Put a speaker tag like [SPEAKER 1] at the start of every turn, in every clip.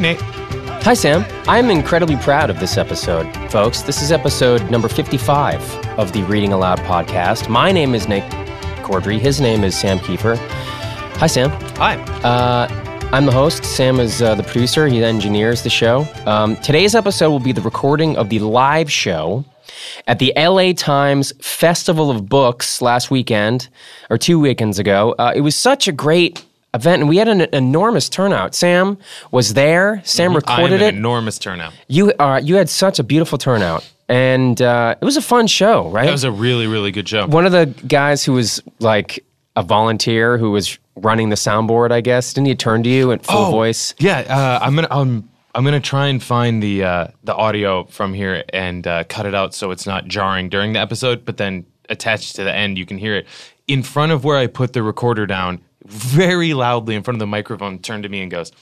[SPEAKER 1] Nate.
[SPEAKER 2] Hi, Sam. I'm incredibly proud of this episode, folks. This is episode number 55 of the Reading Aloud podcast. My name is Nate Corddry. His name is Sam Kiefer. Hi, Sam.
[SPEAKER 1] Hi.
[SPEAKER 2] Uh, I'm the host. Sam is uh, the producer. He engineers the show. Um, today's episode will be the recording of the live show at the LA Times Festival of Books last weekend, or two weekends ago. Uh, it was such a great event, and we had an enormous turnout. Sam was there. Sam recorded
[SPEAKER 1] I'm an
[SPEAKER 2] it.
[SPEAKER 1] enormous turnout.
[SPEAKER 2] you uh, you had such a beautiful turnout, and uh, it was a fun show, right?
[SPEAKER 1] That was a really, really good show.
[SPEAKER 2] One of the guys who was like a volunteer who was running the soundboard, I guess, didn't he turn to you at full
[SPEAKER 1] Oh,
[SPEAKER 2] voice?
[SPEAKER 1] Yeah, uh, I'm gonna I'm I'm gonna try and find the uh, the audio from here and uh, cut it out so it's not jarring during the episode. But then attached to the end, you can hear it in front of where I put the recorder down, very loudly in front of the microphone. Turned to me and goes.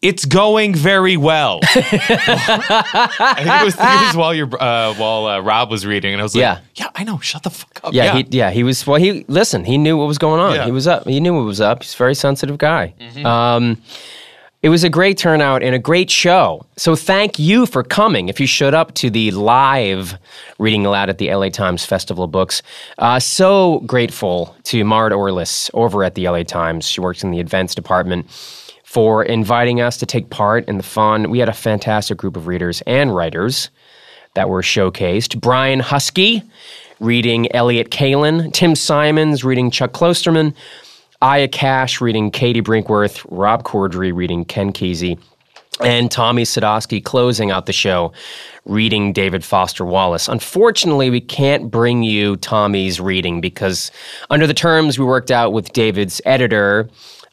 [SPEAKER 1] It's going very well. I think it was, it was while your uh, while uh, Rob was reading, and I was like,
[SPEAKER 2] Yeah.
[SPEAKER 1] "Yeah, I know. Shut the fuck up."
[SPEAKER 2] Yeah, he yeah he was well he listen he knew what was going on
[SPEAKER 1] Yeah.
[SPEAKER 2] he was up he knew what was up he's a very sensitive guy.
[SPEAKER 1] Mm-hmm.
[SPEAKER 2] Um, it was a great turnout and a great show. So thank you for coming. If you showed up to the live reading aloud at the LA Times Festival of Books, uh, so grateful to Mara Orlis over at the LA Times. She works in the events department for inviting us to take part in the fun. We had a fantastic group of readers and writers that were showcased. Brian Huskey reading Elliott Kalan, Tim Simons reading Chuck Klosterman, Aya Cash reading Katie Brinkworth, Rob Corddry reading Ken Kesey, and Tommy Sadowski closing out the show reading David Foster Wallace. Unfortunately, we can't bring you Tommy's reading because under the terms we worked out with David's editor,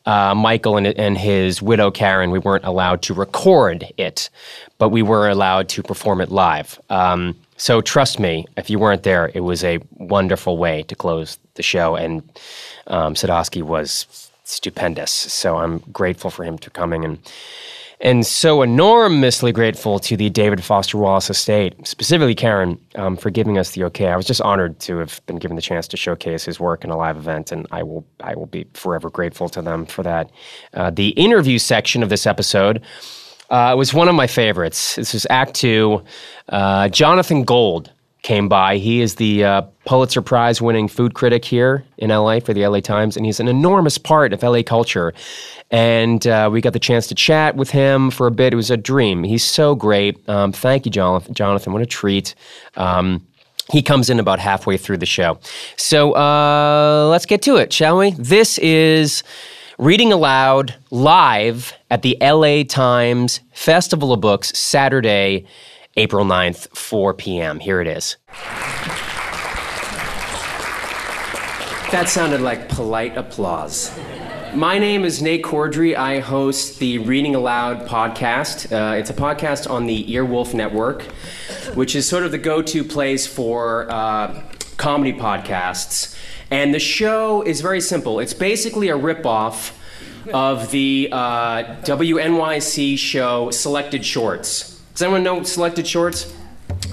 [SPEAKER 2] uh, Michael and, and his widow Karen, we weren't allowed to record it, but we were allowed to perform it live. Um, so trust me, if you weren't there, it was a wonderful way to close the show, and um, Sadowski was stupendous. So I'm grateful for him to coming and and so enormously grateful to the David Foster Wallace estate, specifically Karen, um, for giving us the okay. I was just honored to have been given the chance to showcase his work in a live event, and I will I will be forever grateful to them for that. Uh, the interview section of this episode uh, it was one of my favorites. This was Act Two. Uh, Jonathan Gold came by. He is the uh, Pulitzer Prize winning food critic here in LA for the LA Times, and he's an enormous part of LA culture. And uh, we got the chance to chat with him for a bit. It was a dream. He's so great. Um, thank you, Jonathan. Jonathan, what a treat. Um, he comes in about halfway through the show. So uh, let's get to it, shall we? This is Reading Aloud live at the LA Times Festival of Books, Saturday, April 9th, 4 p.m. Here it is. That sounded like polite applause. My name is Nate Corddry. I host the Reading Aloud podcast. Uh, it's a podcast on the Earwolf Network, which is sort of the go to place for uh, comedy podcasts. And the show is very simple it's basically a ripoff of the uh, WNYC show Selected Shorts. Does anyone know Selected Shorts?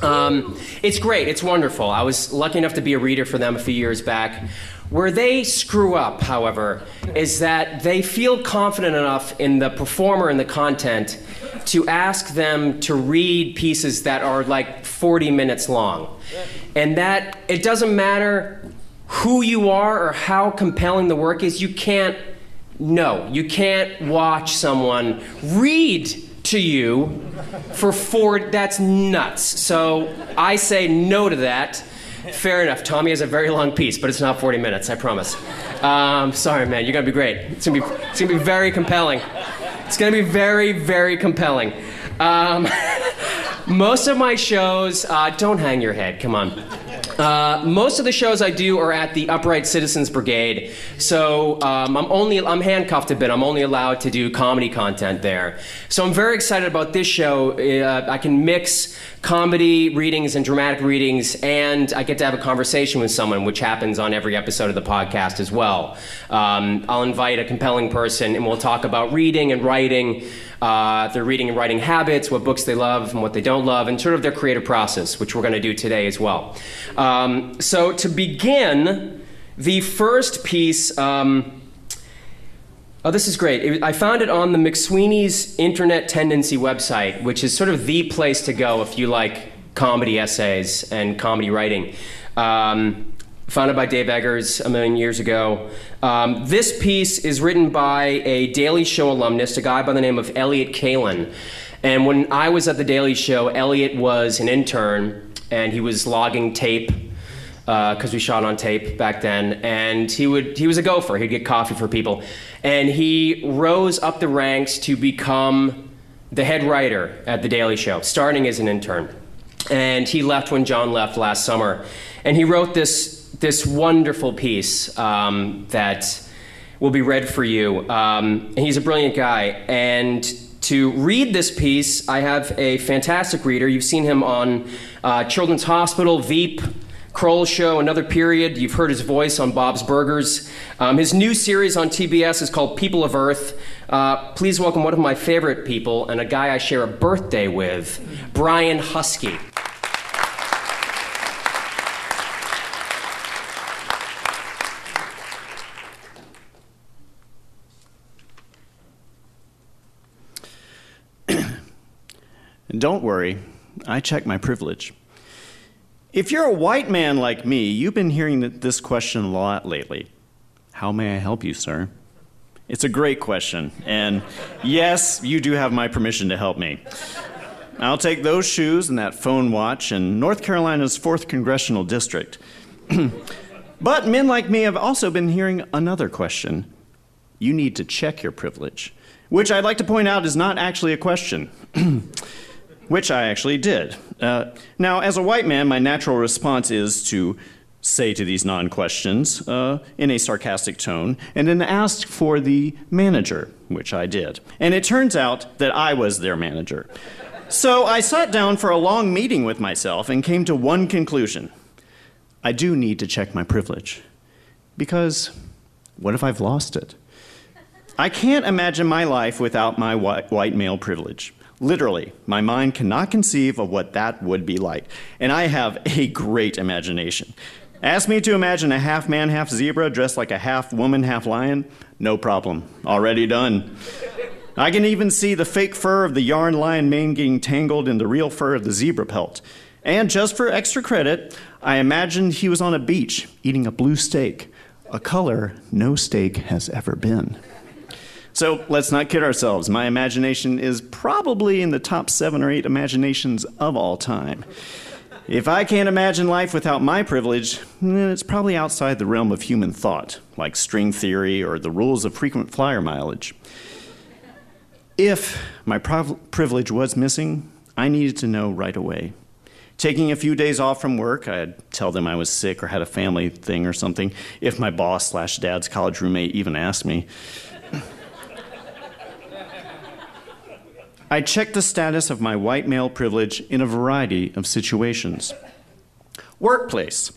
[SPEAKER 2] Um, it's great. It's wonderful. I was lucky enough to be a reader for them a few years back. Where they screw up, however, is that they feel confident enough in the performer and the content to ask them to read pieces that are like 40 minutes long. And that it doesn't matter who you are or how compelling the work is, you can't know. you can't watch someone read to you for four. That's nuts. So I say no to that. Fair enough. Tommy has a very long piece, but it's not 40 minutes. I promise. Um, sorry, man. You're gonna be great. It's. It's gonna be very compelling. It's gonna be very, very compelling. Um, most of my shows. Uh, don't hang your head. Come on. Uh, most of the shows I do are at the Upright Citizens Brigade, so um, I'm only I'm handcuffed a bit. I'm only allowed to do comedy content there. So I'm very excited about this show. Uh, I can mix comedy readings and dramatic readings, and I get to have a conversation with someone, which happens on every episode of the podcast as well. Um, I'll invite a compelling person, and we'll talk about reading and writing uh, their reading and writing habits, what books they love and what they don't love, and sort of their creative process, which we're going to do today as well. Um, so, to begin, the first piece. Um, Oh, this is great. I found it on the McSweeney's Internet Tendency website, which is sort of the place to go if you like comedy essays and comedy writing. Um, founded by Dave Eggers a million years ago. Um, this piece is written by a Daily Show alumnus, a guy by the name of Elliott Kalan. And when I was at the Daily Show, Elliott was an intern and he was logging tape because uh, we shot on tape back then. And he would he was a gopher. He'd get coffee for people, and he rose up the ranks to become the head writer at the Daily Show, starting as an intern. And he left when John left last summer, and he wrote this this wonderful piece um, that will be read for you. Um, he's a brilliant guy, and to read this piece, I have a fantastic reader. You've seen him on uh, Children's Hospital, Veep, Kroll Show, Another Period. You've heard his voice on Bob's Burgers. Um, his new series on TBS is called People of Earth. Uh, please welcome one of my favorite people and a guy I share a birthday with, Brian Huskey.
[SPEAKER 3] Don't worry, I check my privilege. If you're a white man like me, you've been hearing this question a lot lately. How may I help you, sir? It's a great question, and yes, you do have my permission to help me. I'll take those shoes and that phone watch and North Carolina's 4th Congressional District. but men like me have also been hearing another question. You need to check your privilege, which I'd like to point out is not actually a question. which I actually did. Uh, now, as a white man, my natural response is to say to these non questions uh, in a sarcastic tone, and then ask for the manager, which I did. And it turns out that I was their manager. So I sat down for a long meeting with myself and came to one conclusion I do need to check my privilege. Because what if I've lost it? I can't imagine my life without my white, white male privilege. Literally, my mind cannot conceive of what that would be like. And I have a great imagination. Ask me to imagine a half man, half zebra dressed like a half woman, half lion. No problem. Already done. I can even see the fake fur of the yarn lion mane getting tangled in the real fur of the zebra pelt. And just for extra credit, I imagined he was on a beach eating a blue steak, a color no steak has ever been. So let's not kid ourselves. My imagination is probably in the top seven or eight imaginations of all time. If I can't imagine life without my privilege, then it's probably outside the realm of human thought, like string theory or the rules of frequent flyer mileage. If my privilege was missing, I needed to know right away. Taking a few days off from work, I'd tell them I was sick or had a family thing or something, if my boss slash dad's college roommate even asked me. I checked the status of my white male privilege in a variety of situations. Workplace.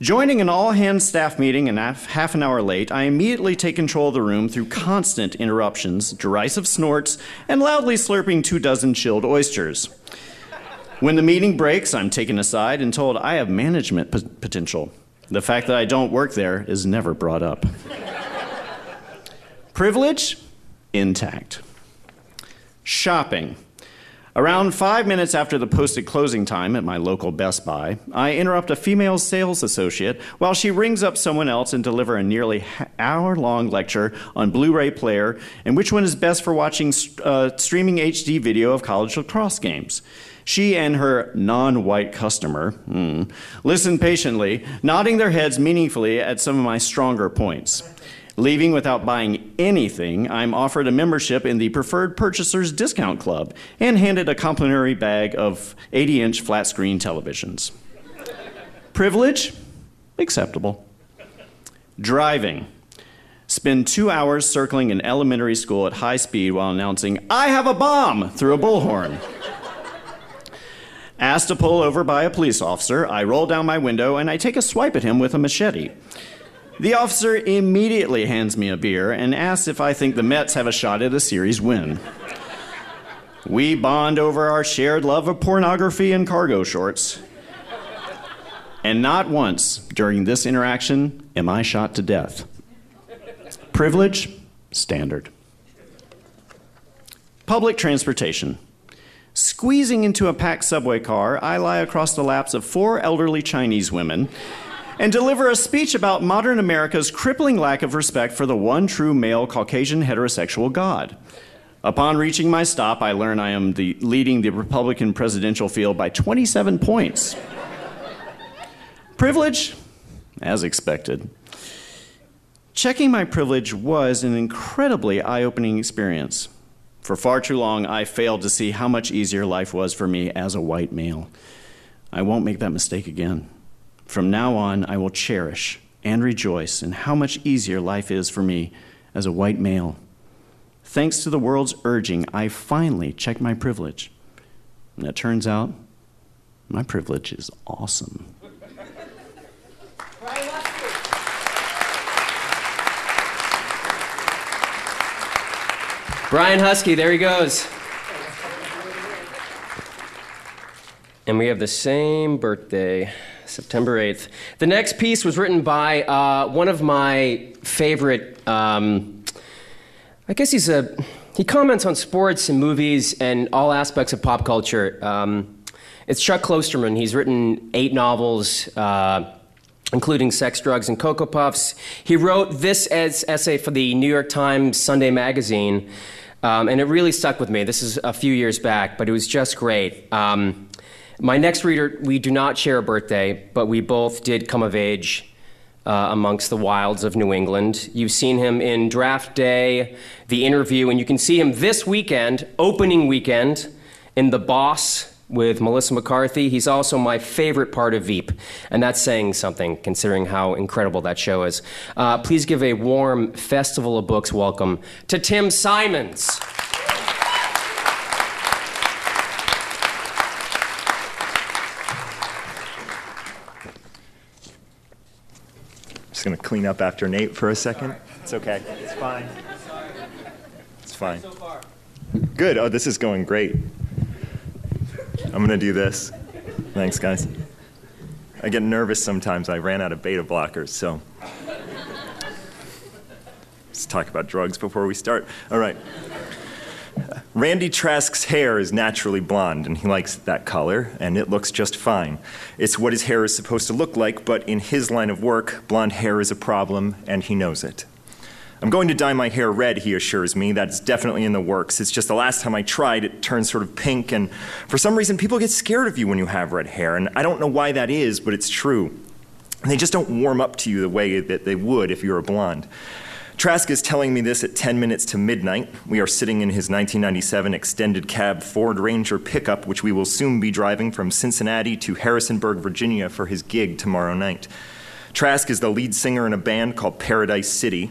[SPEAKER 3] Joining an all hands staff meeting and half an hour late, I immediately take control of the room through constant interruptions, derisive snorts, and loudly slurping two dozen chilled oysters. When the meeting breaks, I'm taken aside and told I have management p- potential. The fact that I don't work there is never brought up. Privilege? Intact. Shopping. Around five minutes after the posted closing time at my local Best Buy, I interrupt a female sales associate while she rings up someone else and deliver a nearly hour long lecture on Blu ray player and which one is best for watching uh, streaming HD video of college lacrosse games. She and her non white customer mm, listen patiently, nodding their heads meaningfully at some of my stronger points. Leaving without buying anything, I'm offered a membership in the Preferred Purchasers Discount Club and handed a complimentary bag of 80 inch flat screen televisions. Privilege? Acceptable. Driving. Spend two hours circling an elementary school at high speed while announcing, I have a bomb, through a bullhorn. Asked to pull over by a police officer, I roll down my window and I take a swipe at him with a machete. The officer immediately hands me a beer and asks if I think the Mets have a shot at a series win. We bond over our shared love of pornography and cargo shorts. And not once during this interaction am I shot to death. Privilege? Standard. Public transportation. Squeezing into a packed subway car, I lie across the laps of four elderly Chinese women and deliver a speech about modern America's crippling lack of respect for the one true male Caucasian heterosexual God. Upon reaching my stop, I learn I am the, leading the Republican presidential field by 27 points. Privilege? As expected. Checking my privilege was an incredibly eye opening experience. For far too long, I failed to see how much easier life was for me as a white male. I won't make that mistake again. From now on, I will cherish and rejoice in how much easier life is for me as a white male. Thanks to the world's urging, I finally checked my privilege. And it turns out my privilege is awesome.
[SPEAKER 2] Brian Huskey, there he goes. And we have the same birthday, September 8th. The next piece was written by uh, one of my favorite, um, I guess he's a, he comments on sports and movies and all aspects of pop culture. Um, it's Chuck Klosterman. He's written eight novels. Uh, including Sex, Drugs, and Cocoa Puffs. He wrote this as essay for the New York Times Sunday magazine, um, and it really stuck with me. This is a few years back, but it was just great. Um, my next reader, we do not share a birthday, but we both did come of age uh, amongst the wilds of New England. You've seen him in Draft Day, The Interview, and you can see him this weekend, opening weekend, in The Boss with Melissa McCarthy. He's also my favorite part of Veep, and that's saying something considering how incredible that show is. Uh, please give a warm Festival of Books welcome to Tim Simons.
[SPEAKER 4] Just going to clean up after Nate for a second. It's okay. It's fine. It's fine. Good. Oh, this is going great. I'm going to do this. Thanks, guys. I get nervous sometimes. I ran out of beta blockers, so. Let's talk about drugs before we start. All right. Randy Trask's hair is naturally blonde, and he likes that color, and it looks just fine. It's what his hair is supposed to look like, but in his line of work, blonde hair is a problem, and he knows it. I'm going to dye my hair red, he assures me. That's definitely in the works. It's just the last time I tried, it turned sort of pink, and for some reason, people get scared of you when you have red hair, and I don't know why that is, but it's true. And they just don't warm up to you the way that they would if you were blonde. Trask is telling me this at 10 minutes to midnight. We are sitting in his 1997 extended cab Ford Ranger pickup, which we will soon be driving from Cincinnati to Harrisonburg, Virginia for his gig tomorrow night. Trask is the lead singer in a band called Paradise City,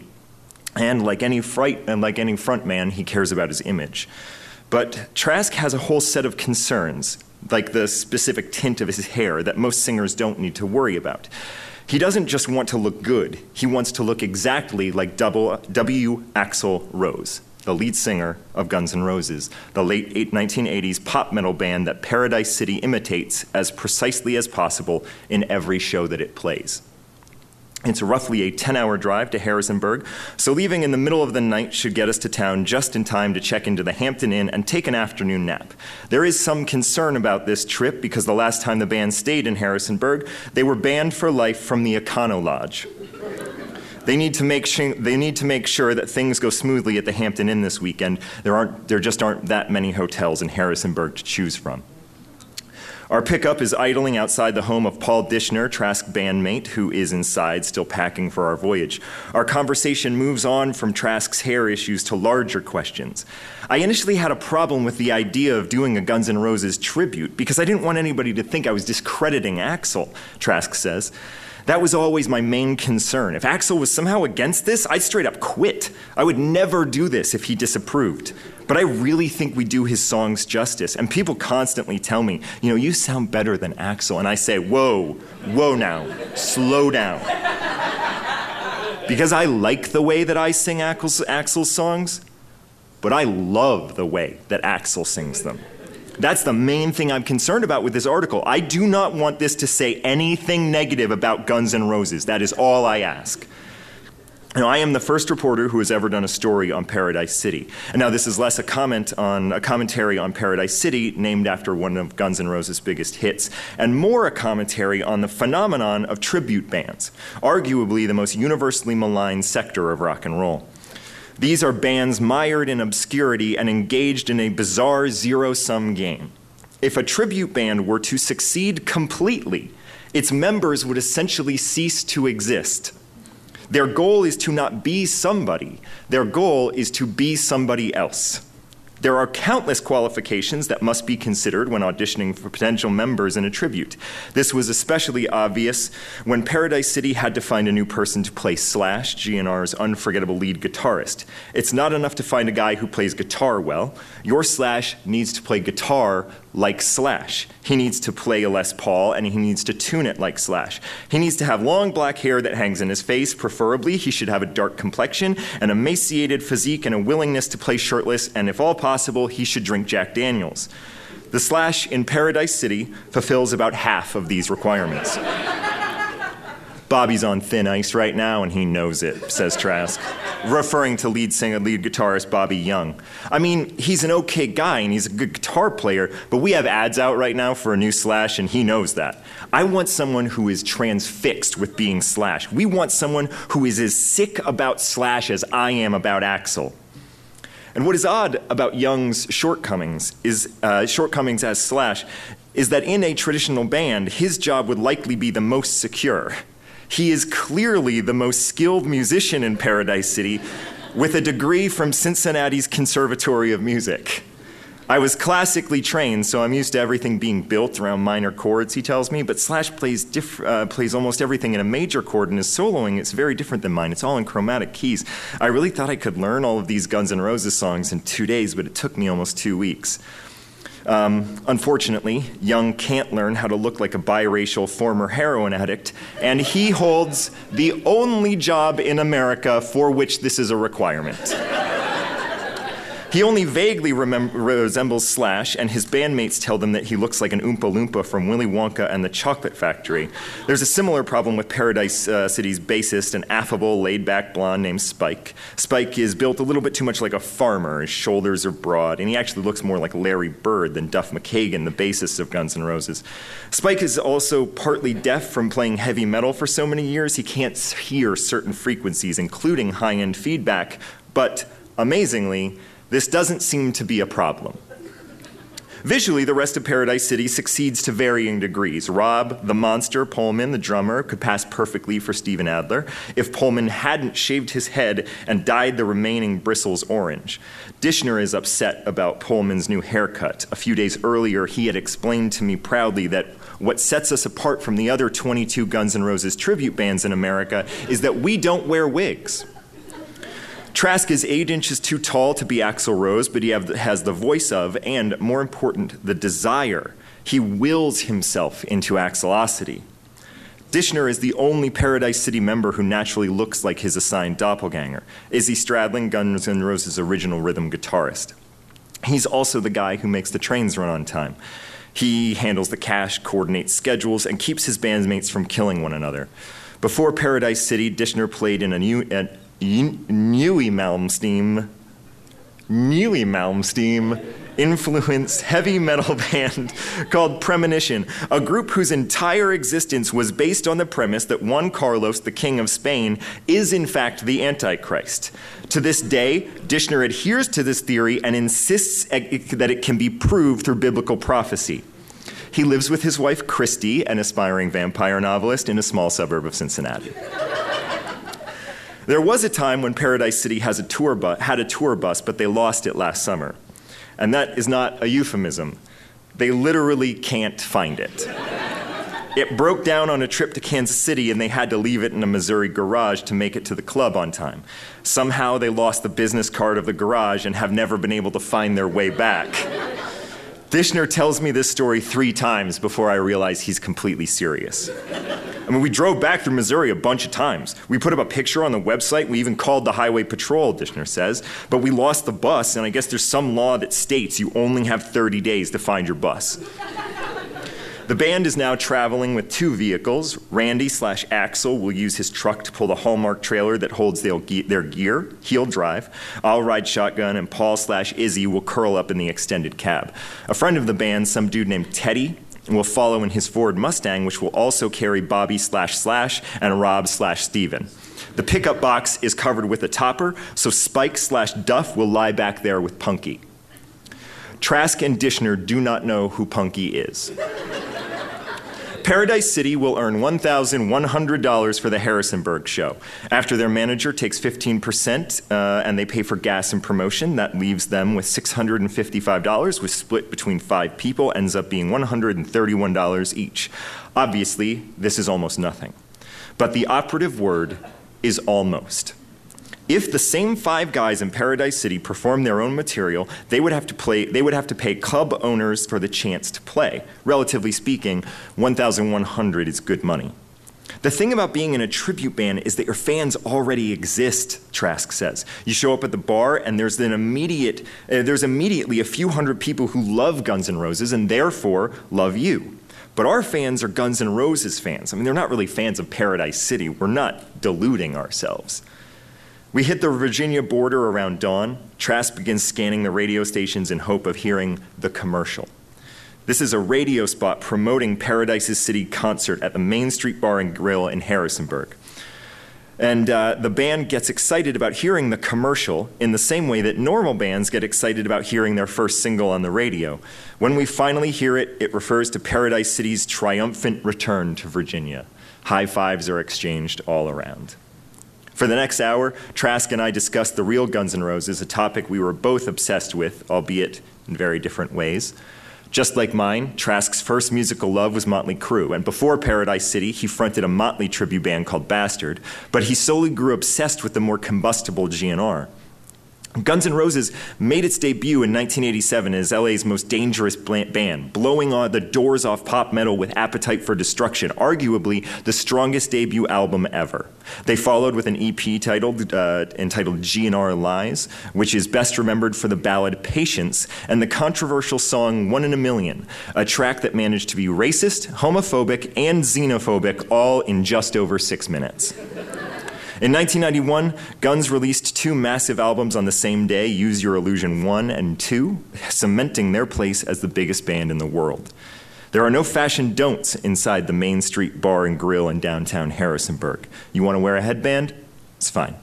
[SPEAKER 4] and like any fright and like any frontman, he cares about his image. But Trask has a whole set of concerns, like the specific tint of his hair that most singers don't need to worry about. He doesn't just want to look good, he wants to look exactly like W. Axl Rose, the lead singer of Guns N' Roses, the late 1980s pop metal band that Paradise City imitates as precisely as possible in every show that it plays. It's roughly a 10 hour drive to Harrisonburg, so leaving in the middle of the night should get us to town just in time to check into the Hampton Inn and take an afternoon nap. There is some concern about this trip because the last time the band stayed in Harrisonburg, they were banned for life from the Econo Lodge. They need, to make sh- they need to make sure that things go smoothly at the Hampton Inn this weekend. There, aren't, there just aren't that many hotels in Harrisonburg to choose from. Our pickup is idling outside the home of Paul Dishner, Trask bandmate, who is inside, still packing for our voyage. Our conversation moves on from Trask's hair issues to larger questions. I initially had a problem with the idea of doing a Guns N' Roses tribute because I didn't want anybody to think I was discrediting Axl, Trask says. That was always my main concern. If Axl was somehow against this, I'd straight up quit. I would never do this if he disapproved. But I really think we do his songs justice. And people constantly tell me, you know, you sound better than Axl. And I say, whoa, whoa now, slow down. Because I like the way that I sing Axl's, songs, but I love the way that Axl sings them. That's the main thing I'm concerned about with this article. I do not want this to say anything negative about Guns N' Roses. That is all I ask. Now, I am the first reporter who has ever done a story on Paradise City. And now, this is less a comment on a commentary on Paradise City, named after one of Guns N' Roses' biggest hits, and more a commentary on the phenomenon of tribute bands, arguably the most universally maligned sector of rock and roll. These are bands mired in obscurity and engaged in a bizarre zero sum game. If a tribute band were to succeed completely, its members would essentially cease to exist. Their goal is to not be somebody, their goal is to be somebody else. There are countless qualifications that must be considered when auditioning for potential members in a tribute. This was especially obvious when Paradise City had to find a new person to play Slash, GNR's unforgettable lead guitarist. It's not enough to find a guy who plays guitar well. Your Slash needs to play guitar like Slash. He needs to play a Les Paul and he needs to tune it like Slash. He needs to have long black hair that hangs in his face, preferably. He should have a dark complexion, an emaciated physique, and a willingness to play shirtless, and if all possible, he should drink Jack Daniels. The Slash in Paradise City fulfills about half of these requirements. Bobby's on thin ice right now, and he knows it, says Trask, referring to lead singer, lead guitarist Bobby Young. I mean, he's an okay guy and he's a good guitar player, but we have ads out right now for a new Slash, and he knows that. I want someone who is transfixed with being Slash. We want someone who is as sick about Slash as I am about Axl. And what is odd about Young's shortcomings is uh, shortcomings as Slash is that in a traditional band, his job would likely be the most secure. He is clearly the most skilled musician in Paradise City with a degree from Cincinnati's Conservatory of Music. I was classically trained, so I'm used to everything being built around minor chords, he tells me, but Slash plays, diff- uh, plays almost everything in a major chord, and his soloing is very different than mine. It's all in chromatic keys. I really thought I could learn all of these Guns N' Roses songs in two days, but it took me almost two weeks. Um, unfortunately, Young can't learn how to look like a biracial former heroin addict, and he holds the only job in America for which this is a requirement. He only vaguely remem- resembles Slash, and his bandmates tell them that he looks like an Oompa Loompa from Willy Wonka and the Chocolate Factory. There's a similar problem with Paradise uh, City's bassist, an affable, laid back blonde named Spike. Spike is built a little bit too much like a farmer. His shoulders are broad, and he actually looks more like Larry Bird than Duff McKagan, the bassist of Guns N' Roses. Spike is also partly deaf from playing heavy metal for so many years, he can't hear certain frequencies, including high end feedback, but amazingly, this doesn't seem to be a problem. Visually, the rest of Paradise City succeeds to varying degrees. Rob, the monster, Pullman, the drummer, could pass perfectly for Steven Adler if Pullman hadn't shaved his head and dyed the remaining bristles orange. Dishner is upset about Pullman's new haircut. A few days earlier, he had explained to me proudly that what sets us apart from the other 22 Guns N' Roses tribute bands in America is that we don't wear wigs. Trask is eight inches too tall to be Axl Rose, but he have, has the voice of, and more important, the desire. He wills himself into Axelosity. Dishner is the only Paradise City member who naturally looks like his assigned doppelganger. Izzy Stradlin, Guns N' Roses' original rhythm guitarist. He's also the guy who makes the trains run on time. He handles the cash, coordinates schedules, and keeps his bandmates from killing one another. Before Paradise City, Dishner played in a new, Newy Malmsteen, Newy Malmsteen influenced heavy metal band called Premonition, a group whose entire existence was based on the premise that Juan Carlos, the King of Spain, is in fact the Antichrist. To this day, Dishner adheres to this theory and insists that it can be proved through biblical prophecy. He lives with his wife Christy, an aspiring vampire novelist, in a small suburb of Cincinnati. There was a time when Paradise City has a tour bu- had a tour bus, but they lost it last summer. And that is not a euphemism. They literally can't find it. It broke down on a trip to Kansas City and they had to leave it in a Missouri garage to make it to the club on time. Somehow they lost the business card of the garage and have never been able to find their way back. Dishner tells me this story three times before I realize he's completely serious. I mean, we drove back through Missouri a bunch of times. We put up a picture on the website. We even called the highway patrol, Dishner says. But we lost the bus, and I guess there's some law that states you only have 30 days to find your bus. The band is now traveling with two vehicles. Randy slash Axl will use his truck to pull the Haulmark trailer that holds their gear. He'll drive. I'll ride shotgun, and Paul slash Izzy will curl up in the extended cab. A friend of the band, some dude named Teddy, will follow in his Ford Mustang, which will also carry Bobby slash slash and Rob slash Steven. The pickup box is covered with a topper, so Spike slash Duff will lie back there with Punky. Trask and Dishner do not know who Punky is. Paradise City will earn $1,100 for the Harrisonburg show. After their manager takes 15% uh, and they pay for gas and promotion, that leaves them with $655, which split between five people ends up being $131 each. Obviously, this is almost nothing. But the operative word is almost. If the same five guys in Paradise City performed their own material, they would have to play they would have to pay club owners for the chance to play. Relatively speaking, 1100 is good money. The thing about being in a tribute band is that your fans already exist, Trask says. You show up at the bar and there's an immediate uh, there's immediately a few hundred people who love Guns N' Roses and therefore love you. But our fans are Guns N' Roses fans. I mean, they're not really fans of Paradise City. We're not deluding ourselves. We hit the Virginia border around dawn. Trask begins scanning the radio stations in hope of hearing the commercial. This is a radio spot promoting Paradise's City concert at the Main Street Bar and Grill in Harrisonburg. And uh, the band gets excited about hearing the commercial in the same way that normal bands get excited about hearing their first single on the radio. When we finally hear it, it refers to Paradise City's triumphant return to Virginia. High fives are exchanged all around. For the next hour, Trask and I discussed the real Guns N' Roses, a topic we were both obsessed with, albeit in very different ways. Just like mine, Trask's first musical love was Motley Crue, and before Paradise City, he fronted a Motley tribute band called Bastard, but he slowly grew obsessed with the more combustible GNR. Guns N' Roses made its debut in 1987 as LA's most dangerous band, blowing the doors off pop metal with Appetite for Destruction, arguably the strongest debut album ever. They followed with an EP titled uh, entitled GNR Lies, which is best remembered for the ballad Patience and the controversial song One in a Million, a track that managed to be racist, homophobic, and xenophobic all in just over six minutes. In 1991, Guns released two massive albums on the same day Use Your Illusion 1 and 2, cementing their place as the biggest band in the world. There are no fashion don'ts inside the Main Street Bar and Grill in downtown Harrisonburg. You want to wear a headband? It's fine.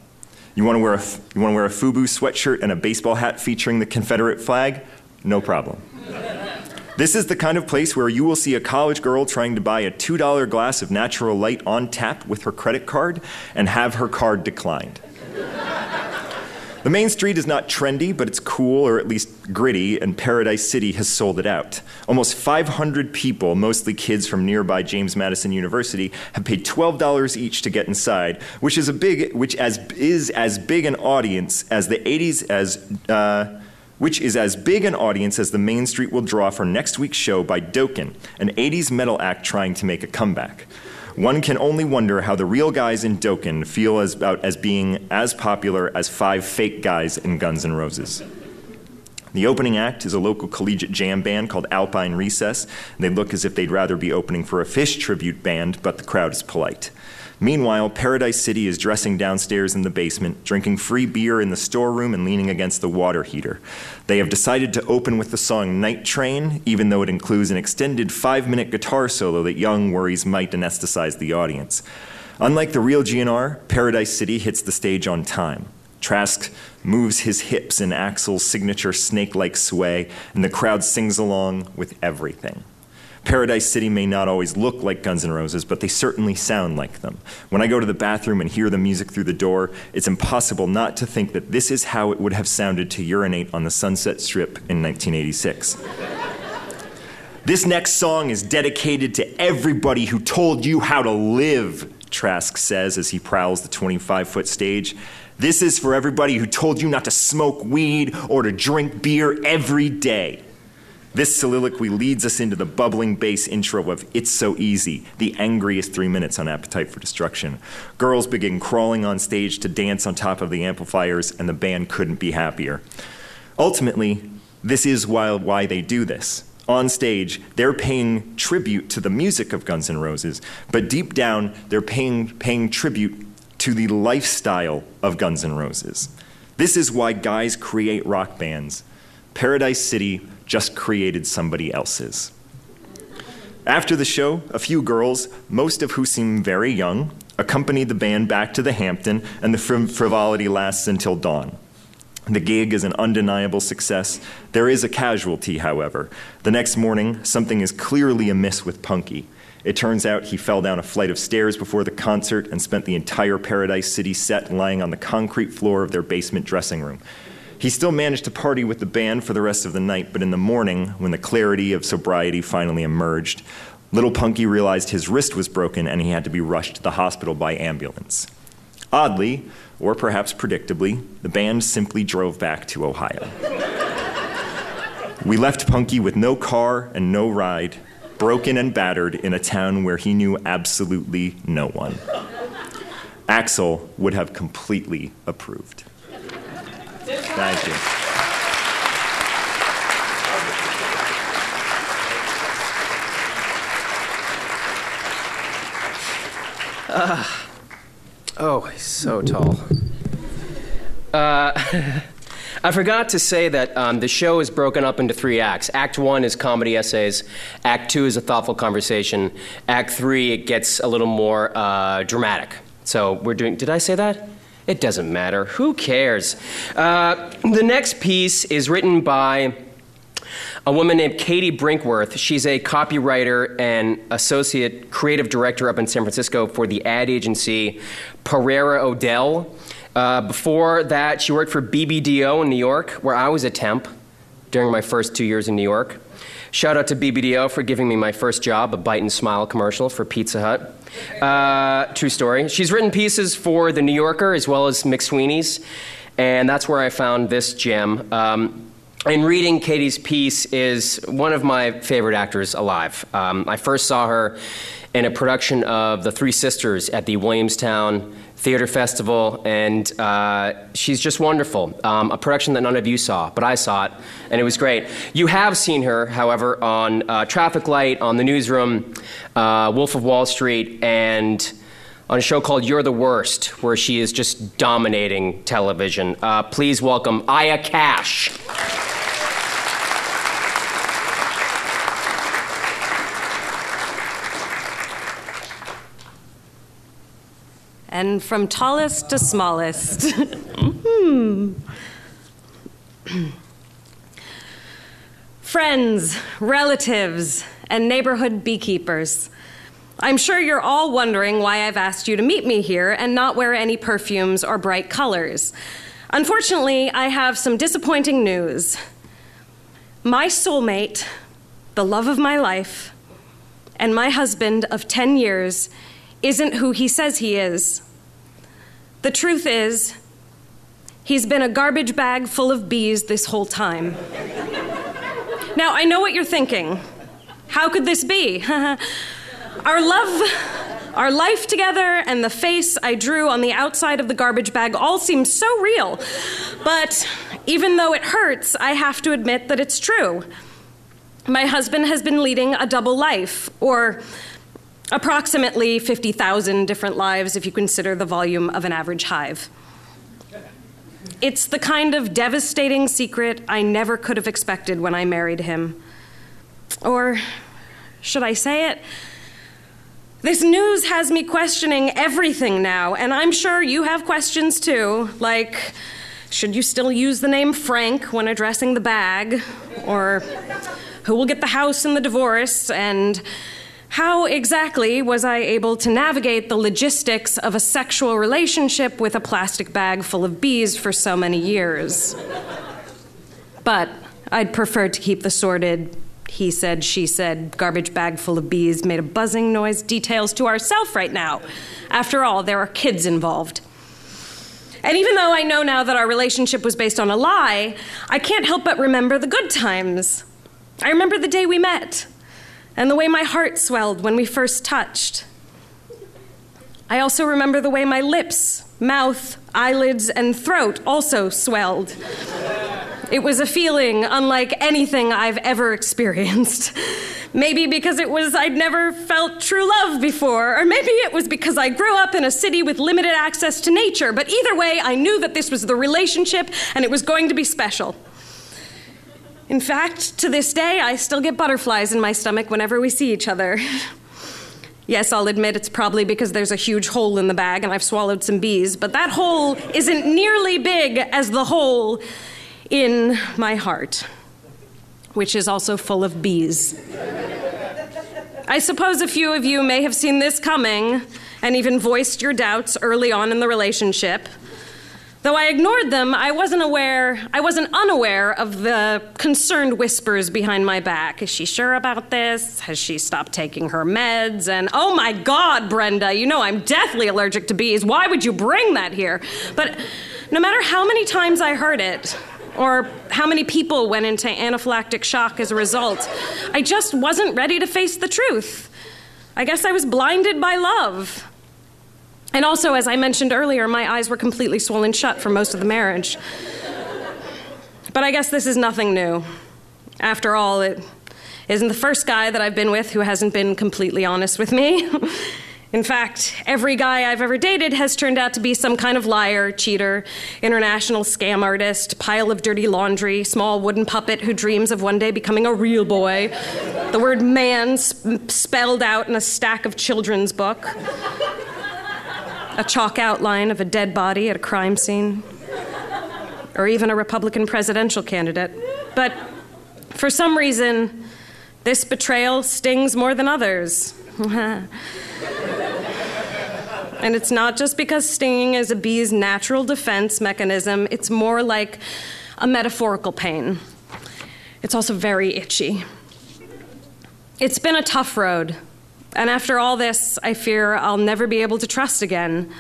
[SPEAKER 4] You want to wear a, you want to wear a FUBU sweatshirt and a baseball hat featuring the Confederate flag? No problem. This is the kind of place where you will see a college girl trying to buy a $2 glass of natural light on tap with her credit card and have her card declined. The main street is not trendy, but it's cool or at least gritty, and Paradise City has sold it out. Almost 500 people, mostly kids from nearby James Madison University, have paid $12 each to get inside, which is a big, which as is as big an audience as the 80s as. Uh, which is as big an audience as the Main Street will draw for next week's show by Dokken, an 80s metal act trying to make a comeback. One can only wonder how the real guys in Dokken feel as, about as being as popular as five fake guys in Guns N' Roses. The opening act is a local collegiate jam band called Alpine Recess. They look as if they'd rather be opening for a Phish tribute band, but the crowd is polite. Meanwhile, Paradise City is dressing downstairs in the basement, drinking free beer in the storeroom and leaning against the water heater. They have decided to open with the song Night Train, even though it includes an extended five minute guitar solo that Young worries might anesthetize the audience. Unlike the real GNR, Paradise City hits the stage on time. Trask moves his hips in Axl's signature snake like sway, and the crowd sings along with everything. Paradise City may not always look like Guns N' Roses, but they certainly sound like them. When I go to the bathroom and hear the music through the door, it's impossible not to think that this is how it would have sounded to urinate on the Sunset Strip in 1986. this next song is dedicated to everybody who told you how to live, Trask says as he prowls the 25 foot stage. This is for everybody who told you not to smoke weed or to drink beer every day. This soliloquy leads us into the bubbling bass intro of It's So Easy, the angriest three minutes on Appetite for Destruction. Girls begin crawling on stage to dance on top of the amplifiers, and the band couldn't be happier. Ultimately, this is why, why they do this. on stage, they're paying tribute to the music of Guns N' Roses, but deep down, they're paying, paying tribute to the lifestyle of Guns N' Roses. This is why guys create rock bands. Paradise City just created somebody else's. After the show, a few girls, most of who seem very young, accompany the band back to the Hampton, and the frivolity lasts until dawn. The gig is an undeniable success. There is a casualty, however. The next morning, something is clearly amiss with Punky. It turns out he fell down a flight of stairs before the concert and spent the entire Paradise City set lying on the concrete floor of their basement dressing room. He still managed to party with the band for the rest of the night, but in the morning, when the clarity of sobriety finally emerged, little Punky realized his wrist was broken and he had to be rushed to the hospital by ambulance. Oddly, or perhaps predictably, the band simply drove back to Ohio. we left Punky with no car and no ride, broken and battered in a town where he knew absolutely no one. Axl would have completely approved. Thank you.
[SPEAKER 2] Uh, oh, he's so tall. Uh, I forgot to say that um, the show is broken up into three acts. Act one is comedy essays. Act two is a thoughtful conversation. Act three, it gets a little more uh, dramatic. So we're doing. Did I say that? It doesn't matter. Who cares? Uh, the next piece is written by a woman named Katie Brinkworth. She's a copywriter and associate creative director up in San Francisco for the ad agency Pereira O'Dell. Uh, before that, she worked for BBDO in New York, where I was a temp during my first two years in New York. Shout out to BBDO for giving me my first job, a Bite and Smile commercial for Pizza Hut. Uh, true story. She's written pieces for The New Yorker as well as McSweeney's, and that's where I found this gem. Um, and reading Katie's piece is one of my favorite actors alive. Um, I first saw her in a production of The Three Sisters at the Williamstown Theater Festival, and uh, she's just wonderful. Um, a production that none of you saw, but I saw it, and it was great. You have seen her, however, on uh, Traffic Light, on The Newsroom, uh, Wolf of Wall Street, and on a show called You're the Worst, where she is just dominating television. Uh, please welcome Aya Cash.
[SPEAKER 5] And from tallest to smallest. Hmm. Friends, relatives, and neighborhood beekeepers. I'm sure you're all wondering why I've asked you to meet me here and not wear any perfumes or bright colors. Unfortunately, I have some disappointing news. My soulmate, the love of my life, and my husband of 10 years isn't who he says he is. The truth is, he's been a garbage bag full of bees this whole time. now, I know what you're thinking. How could this be? our love, our life together, and the face I drew on the outside of the garbage bag all seem so real. But even though it hurts, I have to admit that it's true. My husband has been leading a double life, or approximately 50,000 different lives if you consider the volume of an average hive. It's the kind of devastating secret I never could have expected when I married him. Or should I say it? This news has me questioning everything now, and I'm sure you have questions too. Like, should you still use the name Frank when addressing the bag? Or who will get the house in the divorce? And how exactly was I able to navigate the logistics of a sexual relationship with a plastic bag full of bees for so many years? But I'd prefer to keep the sordid he said, she said, garbage bag full of bees made a buzzing noise details to ourselves right now. After all, there are kids involved. And even though I know now that our relationship was based on a lie, I can't help but remember the good times. I remember the day we met and the way my heart swelled when we first touched. I also remember the way my lips, mouth, eyelids, and throat also swelled. It was a feeling unlike anything I've ever experienced. Maybe because it was I'd never felt true love before, or maybe it was because I grew up in a city with limited access to nature. But either way, I knew that this was the relationship and it was going to be special. In fact, to this day, I still get butterflies in my stomach whenever we see each other. Yes, I'll admit it's probably because there's a huge hole in the bag and I've swallowed some bees, but that hole isn't nearly big as the hole in my heart, which is also full of bees. I suppose a few of you may have seen this coming and even voiced your doubts early on in the relationship. Though I ignored them, I wasn't aware, I wasn't unaware of the concerned whispers behind my back. Is she sure about this? Has she stopped taking her meds? And oh my God, Brenda, you know I'm deathly allergic to bees. Why would you bring that here? But no matter how many times I heard it, or how many people went into anaphylactic shock as a result, I just wasn't ready to face the truth. I guess I was blinded by love. And also, as I mentioned earlier, my eyes were completely swollen shut for most of the marriage. But I guess this is nothing new. After all, it isn't the first guy that I've been with who hasn't been completely honest with me. In fact, every guy I've ever dated has turned out to be some kind of liar, cheater, international scam artist, pile of dirty laundry, small wooden puppet who dreams of one day becoming a real boy, the word man sp- spelled out in a stack of children's book a chalk outline of a dead body at a crime scene, or even a Republican presidential candidate. But for some reason, this betrayal stings more than others. and it's not just because stinging is a bee's natural defense mechanism, it's more like a metaphorical pain. It's also very itchy. It's been a tough road. And after all this, I fear I'll never be able to trust again,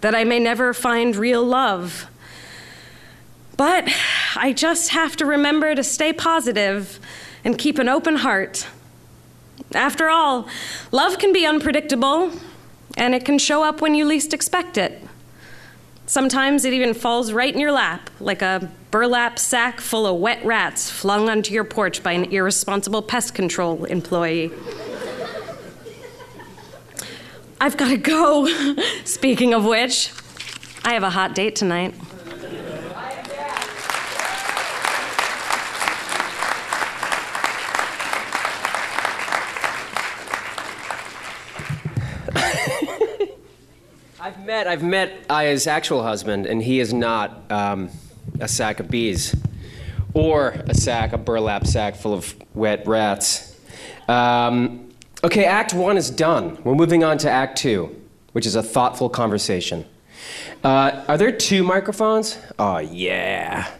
[SPEAKER 5] that I may never find real love. But I just have to remember to stay positive and keep an open heart. After all, love can be unpredictable, and it can show up when you least expect it. Sometimes it even falls right in your lap, like a burlap sack full of wet rats flung onto your porch by an irresponsible pest control employee. I've got to go. Speaking of which, I have a hot date tonight.
[SPEAKER 2] I've met I've met Aya's actual husband, and he is not um, a sack of bees, or a sack, a burlap sack full of wet rats. Um, Okay, Act One is done. We're moving on to Act Two, which is a thoughtful conversation. Uh, are there two microphones? Oh, yeah.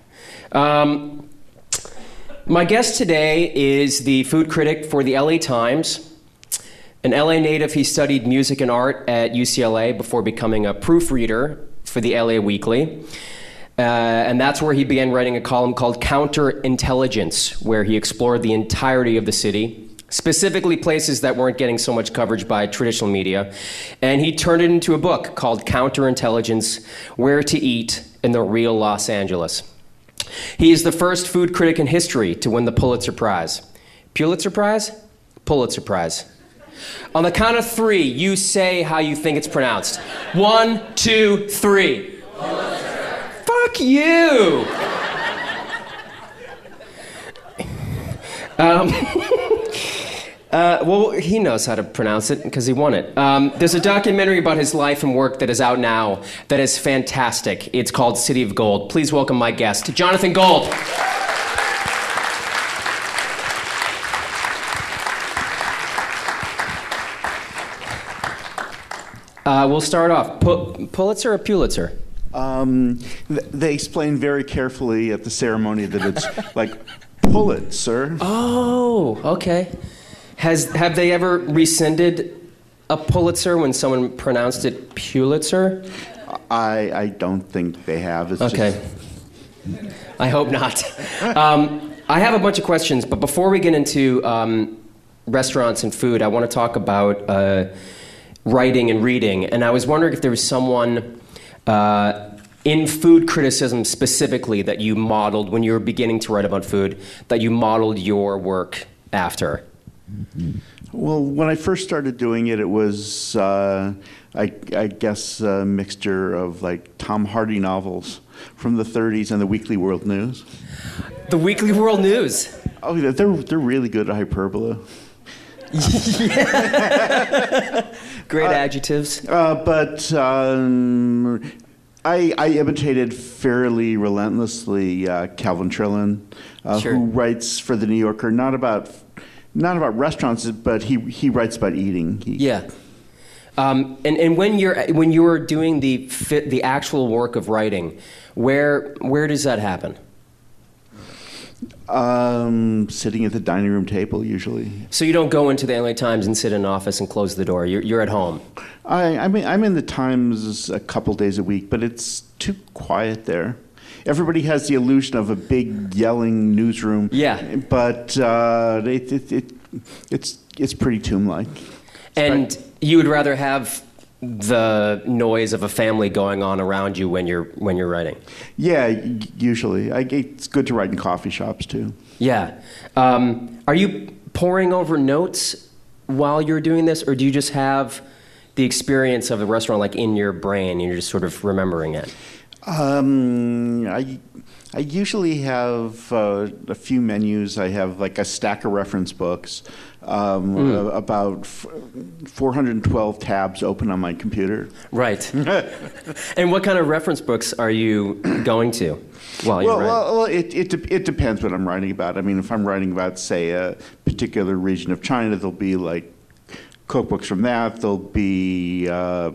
[SPEAKER 2] Um, my guest today is the food critic for the LA Times. An LA native, he studied music and art at UCLA before becoming a proofreader for the LA Weekly. Uh, and that's where he began writing a column called Counterintelligence, where he explored the entirety of the city specifically places that weren't getting so much coverage by traditional media. And he turned it into a book called Counterintelligence Where to Eat in the Real Los Angeles. He is the first food critic in history to win the Pulitzer Prize. Pulitzer Prize? Pulitzer Prize. On the count of three, you say how you think it's pronounced. One, two, three. Pulitzer. Fuck you! um, Uh, well, he knows how to pronounce it because he won it. Um, there's a documentary about his life and work that is out now that is fantastic. It's called City of Gold. Please welcome my guest, Jonathan Gold. Uh, we'll start off. Pu- Pulitzer or Pulitzer?
[SPEAKER 6] Um, th- they explain very carefully at the ceremony that it's like Pulitzer.
[SPEAKER 2] Oh, okay. Has have they ever rescinded a Pulitzer when someone pronounced it Pulitzer?
[SPEAKER 6] I I don't think they have. It's
[SPEAKER 2] okay.
[SPEAKER 6] Just...
[SPEAKER 2] I hope not. Um, I have a bunch of questions, but before we get into um, restaurants and food, I want to talk about uh, writing and reading. And I was wondering if there was someone uh, in food criticism specifically that you modeled when you were beginning to write about food that you modeled your work after?
[SPEAKER 6] Well, when I first started doing it, it was, uh, I, I guess, a mixture of like Tom Hardy novels from the 30s and the Weekly World News.
[SPEAKER 2] The Weekly World News.
[SPEAKER 6] Oh, yeah, they're, they're really good at hyperbola.
[SPEAKER 2] Great adjectives.
[SPEAKER 6] Uh, but um, I, I imitated fairly relentlessly uh, Calvin Trillin, uh,
[SPEAKER 2] Sure.
[SPEAKER 6] who writes for the New Yorker, not about not about restaurants, but he, he writes about eating. He,
[SPEAKER 2] Yeah. Um, and, and when you're when you're doing the fit, the actual work of writing, where where does that happen?
[SPEAKER 6] Um, sitting at the dining room table usually.
[SPEAKER 2] So you don't go into the LA Times and sit in an office and close the door. You're, you're at home.
[SPEAKER 6] I, I'm, in, I'm in the Times a couple days a week, but it's too quiet there. Everybody has the illusion of a big yelling newsroom.
[SPEAKER 2] Yeah.
[SPEAKER 6] But uh, it, it, it, it's, it's pretty tomb like.
[SPEAKER 2] And you would rather have the noise of a family going on around you when you're when you're writing.
[SPEAKER 6] Yeah, usually. I, it's good to write in coffee shops too.
[SPEAKER 2] Yeah. Um, are you poring over notes while you're doing this, or do you just have the experience of the restaurant like in your brain and you're just sort of remembering it?
[SPEAKER 6] Um, I, I usually have uh, a few menus. I have like a stack of reference books, um, uh, about f- 412 tabs open on my computer.
[SPEAKER 2] Right. and what kind of reference books are you going to while you're
[SPEAKER 6] Well, well, well it, it, de- it depends what I'm writing about. I mean, if I'm writing about, say, a particular region of China, there'll be like cookbooks from that. There'll be, uh,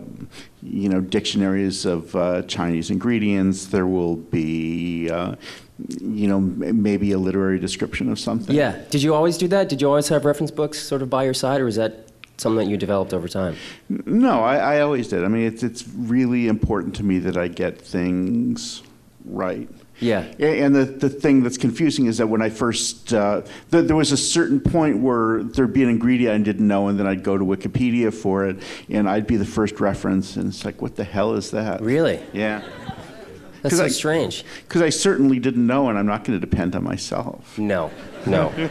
[SPEAKER 6] you know, dictionaries of uh, Chinese ingredients. There will be, uh, you know, m- maybe a literary description of something.
[SPEAKER 2] yeah. Did you always do that? Did you always have reference books sort of by your side, or is that something that you developed over time?
[SPEAKER 6] No, I, I always did. I mean, it's it's really important to me that I get things right.
[SPEAKER 2] Yeah.
[SPEAKER 6] And the, the thing that's confusing is that when I first, uh, th- there was a certain point where there'd be an ingredient I didn't know, and then I'd go to Wikipedia for it, and I'd be the first reference, and it's like, what the hell is that?
[SPEAKER 2] Really?
[SPEAKER 6] Yeah.
[SPEAKER 2] That's so
[SPEAKER 6] I-
[SPEAKER 2] strange.
[SPEAKER 6] Because I certainly didn't know, and I'm not going to depend on myself.
[SPEAKER 2] No, no.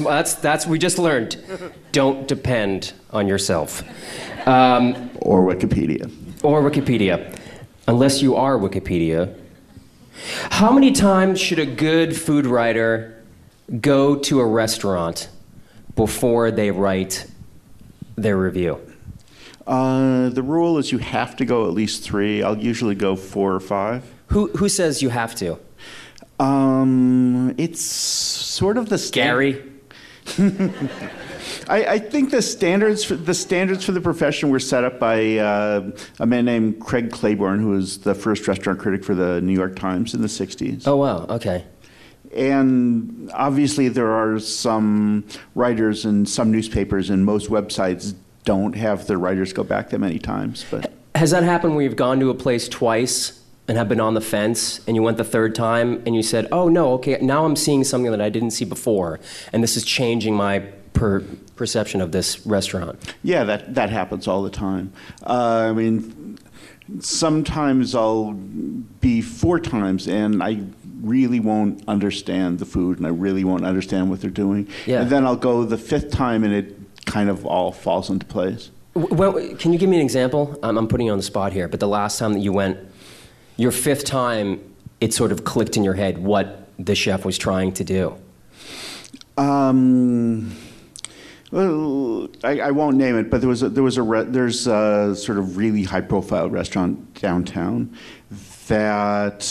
[SPEAKER 2] That's, that's, we just learned. Don't depend on yourself. Um,
[SPEAKER 6] Or Wikipedia.
[SPEAKER 2] or Wikipedia, unless you are Wikipedia. How many times should a good food writer go to a restaurant before they write their review?
[SPEAKER 6] Uh, the rule is you have to go at least three. I'll usually go four or five.
[SPEAKER 2] Who, who says you have to?
[SPEAKER 6] Um, it's sort of the sta-
[SPEAKER 2] Gary?
[SPEAKER 6] I, I think the standards for, the standards for the profession were set up by uh, a man named Craig Claiborne, who was the first restaurant critic for the New York Times in the '60s.
[SPEAKER 2] Oh, wow, okay.
[SPEAKER 6] And obviously, there are some writers and some newspapers and most websites don't have their writers go back that many times. But
[SPEAKER 2] Has that happened where you've gone to a place twice and have been on the fence and you went the third time and you said, oh no, okay, now I'm seeing something that I didn't see before and this is changing my per- perception of this restaurant?
[SPEAKER 6] yeah, that that happens all the time. Uh, I mean, sometimes I'll be four times and I really won't understand the food and I really won't understand what they're doing.
[SPEAKER 2] Yeah.
[SPEAKER 6] And then I'll go the fifth time and it kind of all falls into place.
[SPEAKER 2] Well, can you give me an example? I'm, I'm putting you on the spot here, but the last time that you went, your fifth time, it sort of clicked in your head what the chef was trying to do.
[SPEAKER 6] Um, well, I, I won't name it, but there was a, there was a re- there's a sort of really high profile restaurant downtown that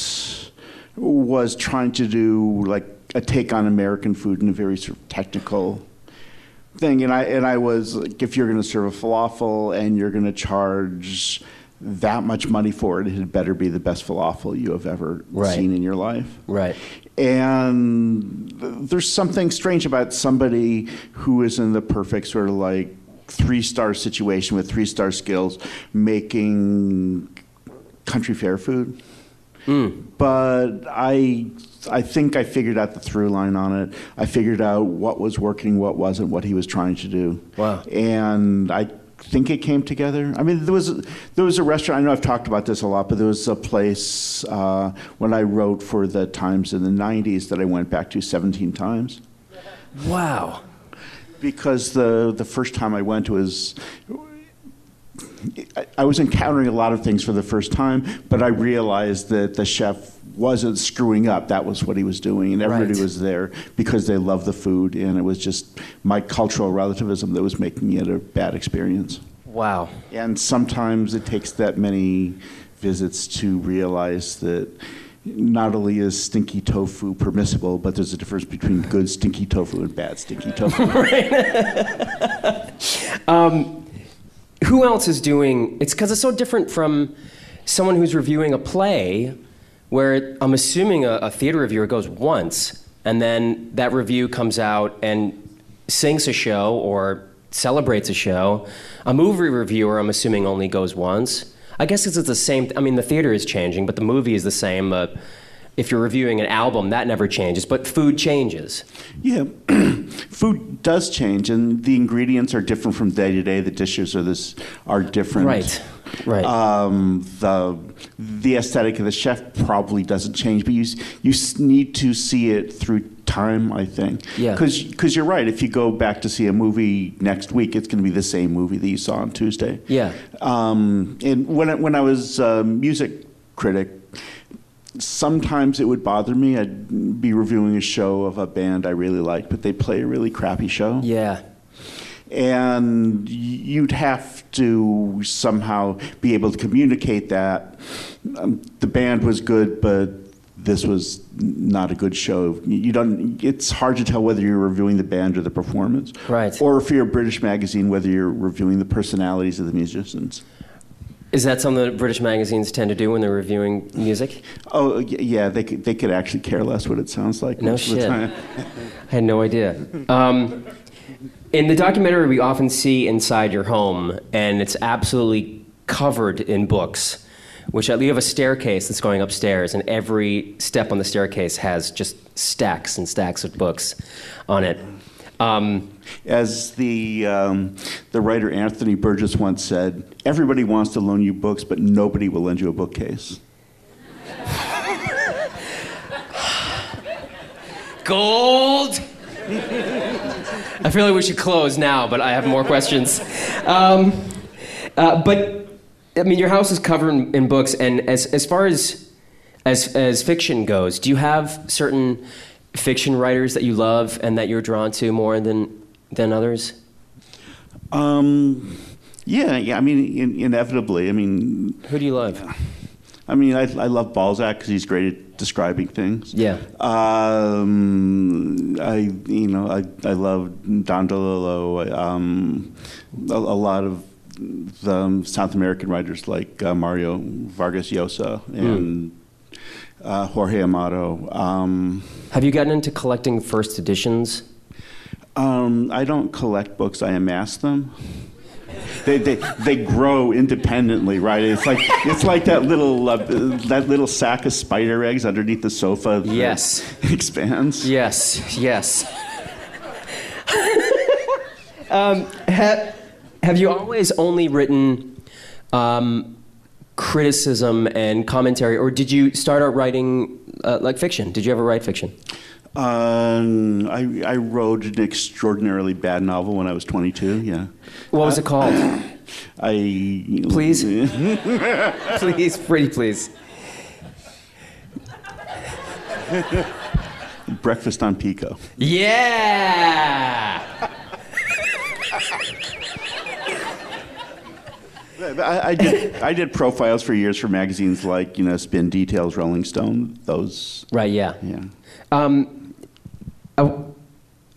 [SPEAKER 6] was trying to do like a take on American food in a very sort of technical thing, and I and I was like, if you're going to serve a falafel and you're going to charge that much money for it, it had better be the best falafel you have ever
[SPEAKER 2] Right.
[SPEAKER 6] seen in your life.
[SPEAKER 2] Right.
[SPEAKER 6] And there's something strange about somebody who is in the perfect sort of like three star situation with three star skills making country fair food. Hmm. But I, I think I figured out the through line on it. I figured out what was working, what wasn't, what he was trying to do.
[SPEAKER 2] Wow.
[SPEAKER 6] And I think it came together. I mean, there was there was a restaurant. I know I've talked about this a lot, but there was a place uh, when I wrote for the Times in the '90s that I went back to 17 times
[SPEAKER 2] Wow.
[SPEAKER 6] because the the first time I went was. I- I was encountering a lot of things for the first time, but I realized that the chef wasn't screwing up. That was what he was doing, and everybody
[SPEAKER 2] Right.
[SPEAKER 6] was there because they loved the food, and it was just my cultural relativism that was making it a bad experience.
[SPEAKER 2] Wow.
[SPEAKER 6] And sometimes it takes that many visits to realize that not only is stinky tofu permissible, but there's a difference between good stinky tofu and bad stinky tofu.
[SPEAKER 2] Um, who else is doing it's because it's so different from someone who's reviewing a play where I'm assuming a, a theater reviewer goes once and then that review comes out and sinks a show or celebrates a show. A movie reviewer, I'm assuming, only goes once. I guess it's the same. I mean, the theater is changing, but the movie is the same. Uh, if you're reviewing an album, that never changes, but food changes.
[SPEAKER 6] Yeah, food does change, and the ingredients are different from day to day. The dishes are this are different.
[SPEAKER 2] Right, right.
[SPEAKER 6] Um, the the aesthetic of the chef probably doesn't change, but you you need to see it through time. I think.
[SPEAKER 2] Yeah.
[SPEAKER 6] Because you're right. If you go back to see a movie next week, it's going to be the same movie that you saw on Tuesday.
[SPEAKER 2] Yeah.
[SPEAKER 6] Um, and when I, when I was a music critic, sometimes it would bother me. I'd be reviewing a show of a band I really liked, but they play a really crappy show.
[SPEAKER 2] Yeah.
[SPEAKER 6] And you'd have to somehow be able to communicate that um, the band was good, but this was not a good show. You don't. It's hard to tell whether you're reviewing the band or the performance,
[SPEAKER 2] Right.
[SPEAKER 6] Or if you're a British magazine, whether you're reviewing the personalities of the musicians.
[SPEAKER 2] Is that something that British magazines tend to do when they're reviewing music?
[SPEAKER 6] Oh yeah, they could, they could actually care less what it sounds like.
[SPEAKER 2] No
[SPEAKER 6] most of the
[SPEAKER 2] shit.
[SPEAKER 6] time.
[SPEAKER 2] I had no idea. Um, in the documentary, we often see inside your home, and it's absolutely covered in books. Which you have a staircase that's going upstairs, and every step on the staircase has just stacks and stacks of books on it. Um,
[SPEAKER 6] As the um, the writer Anthony Burgess once said, "Everybody wants to loan you books, but nobody will lend you a bookcase."
[SPEAKER 2] Gold. I feel like we should close now, but I have more questions. Um, uh, but I mean, your house is covered in, in books, and as as far as as as fiction goes, do you have certain fiction writers that you love and that you're drawn to more than than others?
[SPEAKER 6] Um, yeah, yeah. I mean, in, inevitably. I mean,
[SPEAKER 2] Who do you love?
[SPEAKER 6] I mean, I, I love Balzac because he's great at describing things.
[SPEAKER 2] Yeah.
[SPEAKER 6] Um, I you know I I love Don DeLillo. Um, a, a lot of the um, South American writers like uh, Mario Vargas Llosa and uh, Jorge Amado. Um,
[SPEAKER 2] Have you gotten into collecting first editions?
[SPEAKER 6] um, I don't collect books; I amass them. They, they, they grow independently, right? It's like it's like that little uh, that little sack of spider eggs underneath the sofa. that
[SPEAKER 2] Yes.
[SPEAKER 6] expands.
[SPEAKER 2] Yes, yes. um, ha- have you always only written um, criticism and commentary, or did you start out writing uh, like fiction? Did you ever write fiction?
[SPEAKER 6] Um, I, I wrote an extraordinarily bad novel when I was 22. Yeah,
[SPEAKER 2] What was it called?
[SPEAKER 6] I
[SPEAKER 2] Please? please, pretty please.
[SPEAKER 6] Breakfast on Pico.
[SPEAKER 2] Yeah.
[SPEAKER 6] I, I did I did profiles for years for magazines like you know Spin Details, Rolling Stone. Those
[SPEAKER 2] Right. Yeah.
[SPEAKER 6] yeah.
[SPEAKER 2] Um, I, I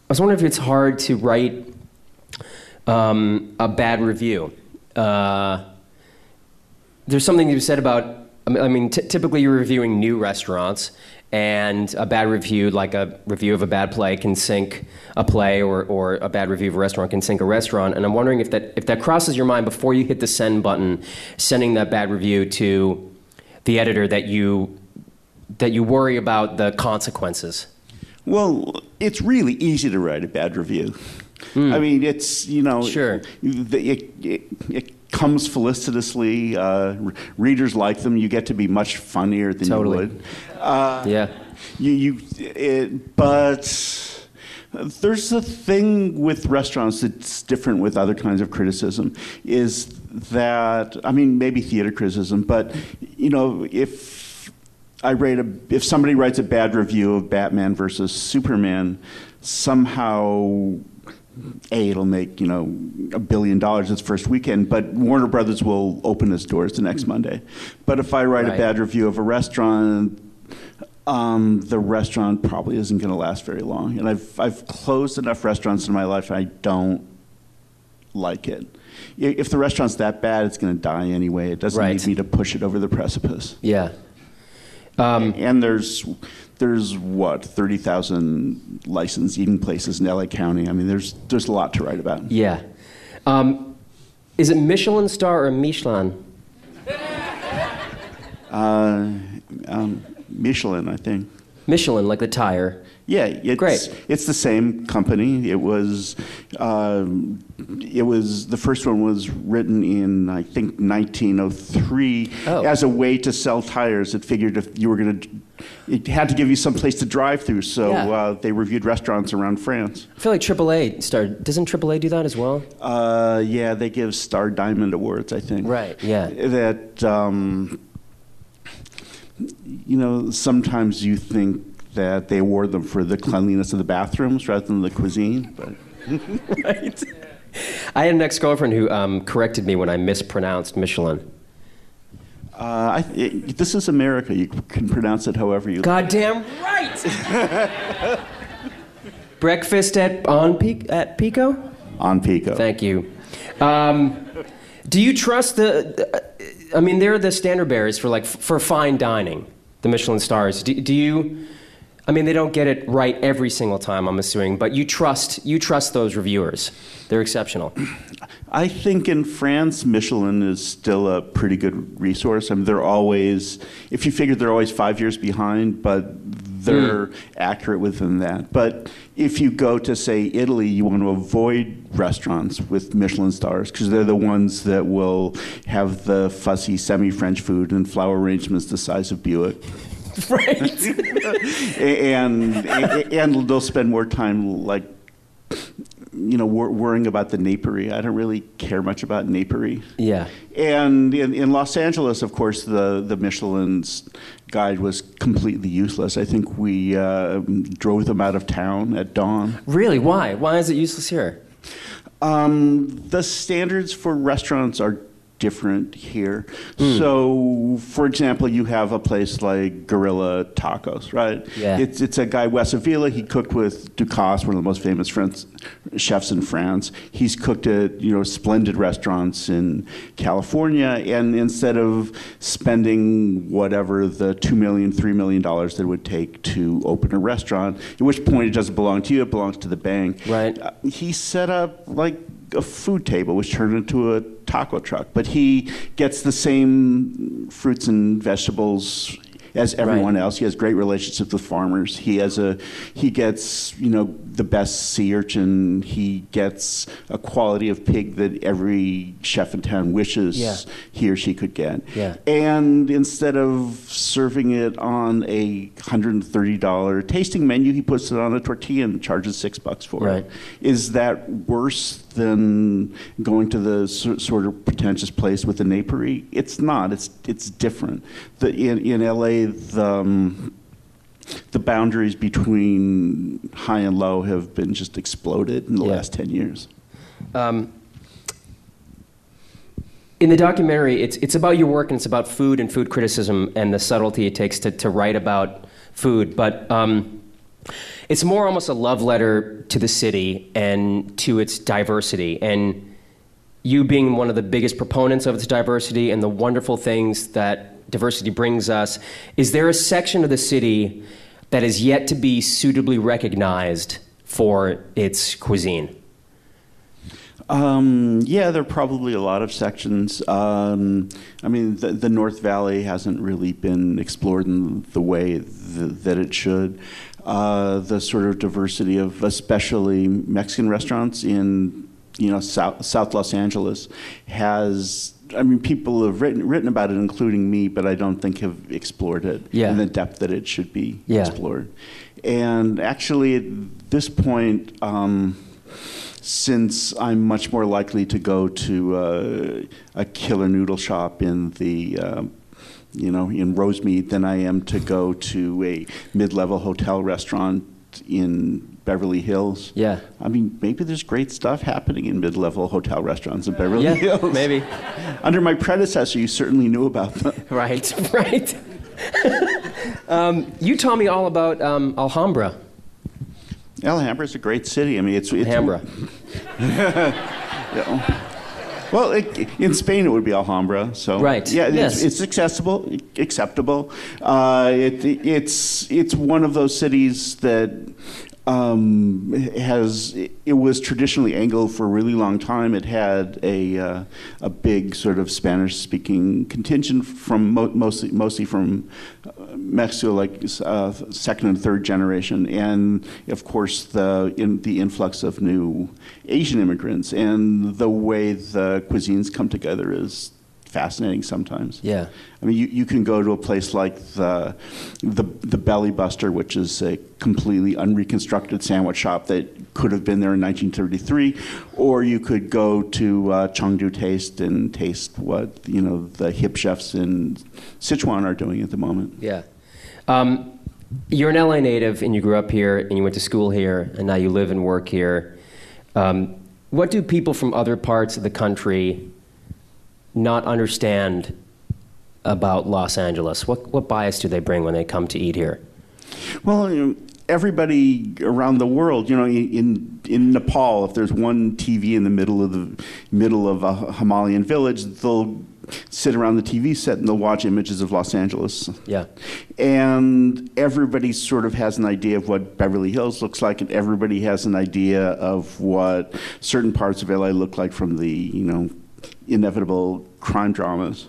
[SPEAKER 2] was wondering if it's hard to write um, a bad review. Uh, there's something you said about. I mean, I mean t- typically you're reviewing new restaurants, and a bad review, like a review of a bad play, can sink a play, or, or a bad review of a restaurant can sink a restaurant. And I'm wondering if that if that crosses your mind before you hit the send button, sending that bad review to the editor that you that you worry about the consequences.
[SPEAKER 6] Well, it's really easy to write a bad review. Hmm. I mean, it's you know,
[SPEAKER 2] Sure.
[SPEAKER 6] It, it, it comes felicitously. Uh, r- readers like them. You get to be much funnier than
[SPEAKER 2] Totally.
[SPEAKER 6] you would. Uh,
[SPEAKER 2] Yeah.
[SPEAKER 6] You, you, it, but there's a thing with restaurants that's different with other kinds of criticism. Is that I mean maybe theater criticism, but you know if I rate a if somebody writes a bad review of Batman versus Superman, somehow. A, it'll make you know a billion dollars its first weekend, but Warner Brothers will open its doors the next Monday. But if I write
[SPEAKER 2] Right.
[SPEAKER 6] a bad review of a restaurant, um, the restaurant probably isn't going to last very long. And I've, I've closed enough restaurants in my life, I don't like it. If the restaurant's that bad, it's going to die anyway. It doesn't
[SPEAKER 2] Right.
[SPEAKER 6] need me to push it over the precipice.
[SPEAKER 2] Yeah. Um,
[SPEAKER 6] and there's, there's what, 30,000 licensed eating places in LA County. I mean, there's, there's a lot to write about.
[SPEAKER 2] Yeah. Um, is it Michelin star or Michelin?
[SPEAKER 6] Uh, um, Michelin, I think.
[SPEAKER 2] Michelin, like the tire.
[SPEAKER 6] Yeah, it's,
[SPEAKER 2] Great.
[SPEAKER 6] It's the same company. It was, um, it was the first one was written in I think 1903
[SPEAKER 2] Oh.
[SPEAKER 6] as a way to sell tires. It figured if you were going to, it had to give you some place to drive through. So
[SPEAKER 2] Yeah.
[SPEAKER 6] uh, they reviewed restaurants around France.
[SPEAKER 2] I feel like AAA started. Doesn't AAA do that as well?
[SPEAKER 6] Uh, yeah, they give Star Diamond awards. I think.
[SPEAKER 2] Right, yeah.
[SPEAKER 6] That um, you know sometimes you think that they award them for the cleanliness of the bathrooms rather than the cuisine, but.
[SPEAKER 2] right. I had an ex-girlfriend who um, corrected me when I mispronounced Michelin.
[SPEAKER 6] Uh, I, it, this is America. You can pronounce it however you. Like.
[SPEAKER 2] Goddamn right. Breakfast at on Pic- at Pico.
[SPEAKER 6] On Pico.
[SPEAKER 2] Thank you. Um, do you trust the? the- I mean, they're the standard bearers for like for fine dining, the Michelin stars. Do, do you? I mean, they don't get it right every single time. I'm assuming, but you trust you trust those reviewers. They're exceptional.
[SPEAKER 6] I think in France, Michelin is still a pretty good resource. I mean, they're always, if you figure they're always five years behind, but they're hmm. accurate within that. But if you go to, say, Italy, you want to avoid restaurants with Michelin stars because they're the ones that will have the fussy semi French food and flower arrangements the size of Buick.
[SPEAKER 2] right.
[SPEAKER 6] and, and and they'll spend more time like you know wor- worrying about the napery. I don't really care much about napery.
[SPEAKER 2] Yeah.
[SPEAKER 6] And in, in Los Angeles, of course, the the Michelin's guide was completely useless. I think we uh, drove them out of town at dawn.
[SPEAKER 2] Really? Why? Why is it useless here?
[SPEAKER 6] Um, the standards for restaurants are different here.
[SPEAKER 2] Hmm.
[SPEAKER 6] So, for example, you have a place like Guerrilla Tacos, right?
[SPEAKER 2] Yeah.
[SPEAKER 6] It's, it's a guy, Wes Avila. He cooked with Ducasse, one of the most famous chefs in France. He's cooked at you know splendid restaurants in California, and instead of spending whatever the two million, three million dollars that it would take to open a restaurant, at which point it doesn't belong to you, it belongs to the bank.
[SPEAKER 2] Right.
[SPEAKER 6] Uh, he set up like a food table which turned into a taco truck but he gets the same fruits and vegetables as everyone
[SPEAKER 2] Right.
[SPEAKER 6] else he has great relationships with farmers he has a he gets you know the best sea urchin he gets a quality of pig that every chef in town wishes
[SPEAKER 2] Yeah.
[SPEAKER 6] he or she could get
[SPEAKER 2] Yeah.
[SPEAKER 6] and instead of serving it on a $130 tasting menu he puts it on a tortilla and charges six bucks for
[SPEAKER 2] Right.
[SPEAKER 6] it is that worse than going to the sort of pretentious place with the napery? It's not. It's it's different. The, in in LA, the um, the boundaries between high and low have been just exploded in the
[SPEAKER 2] Yeah.
[SPEAKER 6] last ten years.
[SPEAKER 2] Um, in the documentary, it's, it's about your work and it's about food and food criticism and the subtlety it takes to, to write about food. But um, it's more almost a love letter to the city and to its diversity. And you being one of the biggest proponents of its diversity and the wonderful things that diversity brings us, is there a section of the city that is yet to be suitably recognized for its cuisine?
[SPEAKER 6] Um, yeah, there are probably a lot of sections. Um, I mean, the, the North Valley hasn't really been explored in the way th- that it should. Uh, the sort of diversity of especially Mexican restaurants in you know South, South Los Angeles has. I mean, people have written written about it, including me, but I don't think have explored it
[SPEAKER 2] Yeah.
[SPEAKER 6] in the depth that it should be
[SPEAKER 2] Yeah.
[SPEAKER 6] explored. And actually, at this point. Um, since I'm much more likely to go to uh, a killer noodle shop in the, uh, you know, in Rosemead than I am to go to a mid-level hotel restaurant in Beverly Hills.
[SPEAKER 2] Yeah.
[SPEAKER 6] I mean, maybe there's great stuff happening in mid-level hotel restaurants in Beverly
[SPEAKER 2] Yeah,
[SPEAKER 6] Hills.
[SPEAKER 2] maybe.
[SPEAKER 6] Under my predecessor, you certainly knew about them.
[SPEAKER 2] Right, right. um, you taught me all about um, Alhambra.
[SPEAKER 6] Alhambra is a great city. I mean, it's, it's
[SPEAKER 2] Alhambra.
[SPEAKER 6] Yeah. Well, it, in Spain it would be Alhambra. So
[SPEAKER 2] Right,
[SPEAKER 6] yeah,
[SPEAKER 2] yes.
[SPEAKER 6] it's, it's accessible, acceptable. Uh, it, it's it's one of those cities that um, has it was traditionally Anglo for a really long time. It had a uh, a big sort of Spanish speaking contingent from mo- mostly mostly from uh, Mexico, like uh, second and third generation, and of course the in the influx of new Asian immigrants and the way the cuisines come together is fascinating sometimes.
[SPEAKER 2] Yeah.
[SPEAKER 6] I mean, you, you can go to a place like the, the the Belly Buster, which is a completely unreconstructed sandwich shop that could have been there in 1933, or you could go to uh, Chengdu Taste and taste what you know the hip chefs in Sichuan are doing at the moment.
[SPEAKER 2] Yeah. Um, you're an LA native and you grew up here and you went to school here and now you live and work here. Um, what do people from other parts of the country not understand about Los Angeles? What, what bias do they bring when they come to eat here?
[SPEAKER 6] Well, you know, everybody around the world, you know, in in Nepal, if there's one TV in the middle of the middle of a Himalayan village, they'll sit around the TV set and they'll watch images of Los Angeles.
[SPEAKER 2] Yeah.
[SPEAKER 6] And everybody sort of has an idea of what Beverly Hills looks like, and everybody has an idea of what certain parts of LA look like from the, you know, inevitable crime dramas.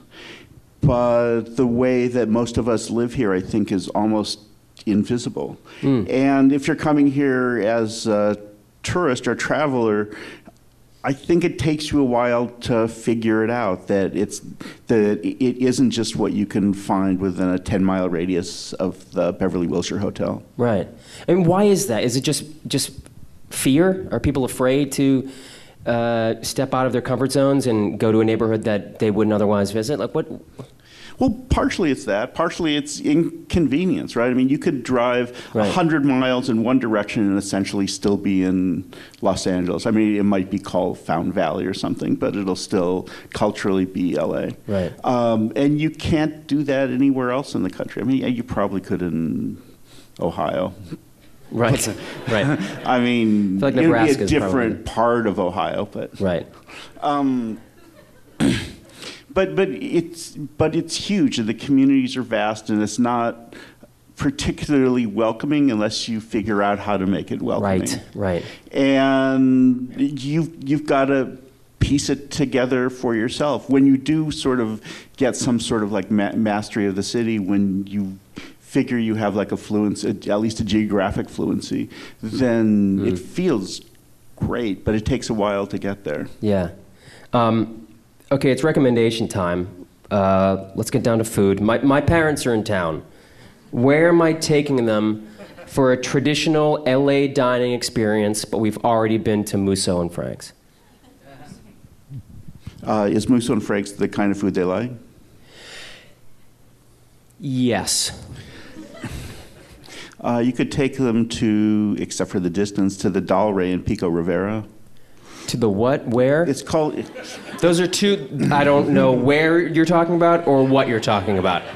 [SPEAKER 6] But the way that most of us live here, I think, is almost invisible. Hmm. And if you're coming here as a tourist or traveler, I think it takes you a while to figure it out that it's that it isn't just what you can find within a 10 mile radius of the Beverly Wilshire Hotel.
[SPEAKER 2] Right. And why is that? Is it just just fear? Are people afraid to uh, step out of their comfort zones and go to a neighborhood that they wouldn't otherwise visit? Like what?
[SPEAKER 6] Well, partially it's that. Partially it's inconvenience, right? I mean, you could drive a
[SPEAKER 2] Right.
[SPEAKER 6] 100 miles in one direction and essentially still be in Los Angeles. I mean, it might be called Fountain Valley or something, but it'll still culturally be LA.
[SPEAKER 2] Right.
[SPEAKER 6] Um, and you can't do that anywhere else in the country. I mean, you probably could in Ohio.
[SPEAKER 2] Right. right.
[SPEAKER 6] I mean,
[SPEAKER 2] I like
[SPEAKER 6] it'd be a different
[SPEAKER 2] probably-
[SPEAKER 6] part of Ohio, but
[SPEAKER 2] Right.
[SPEAKER 6] Um, but but it's but it's huge and the communities are vast and it's not particularly welcoming unless you figure out how to make it welcoming.
[SPEAKER 2] Right. Right.
[SPEAKER 6] And you've you've got to piece it together for yourself. When you do sort of get some sort of like ma- mastery of the city, when you figure you have like a fluency, at least a geographic fluency, then
[SPEAKER 2] Hmm.
[SPEAKER 6] it feels great, but it takes a while to get there.
[SPEAKER 2] Yeah. Um, okay, it's recommendation time. Uh, let's get down to food. My, my parents are in town. Where am I taking them for a traditional LA dining experience, but we've already been to Musso and Frank's?
[SPEAKER 6] Uh, is Musso and Frank's the kind of food they like?
[SPEAKER 2] Yes.
[SPEAKER 6] Uh, you could take them to, except for the distance, to the Dal Rae in Pico Rivera.
[SPEAKER 2] To the what? Where?
[SPEAKER 6] It's called.
[SPEAKER 2] Those are two. I don't know where you're talking about or what you're talking about.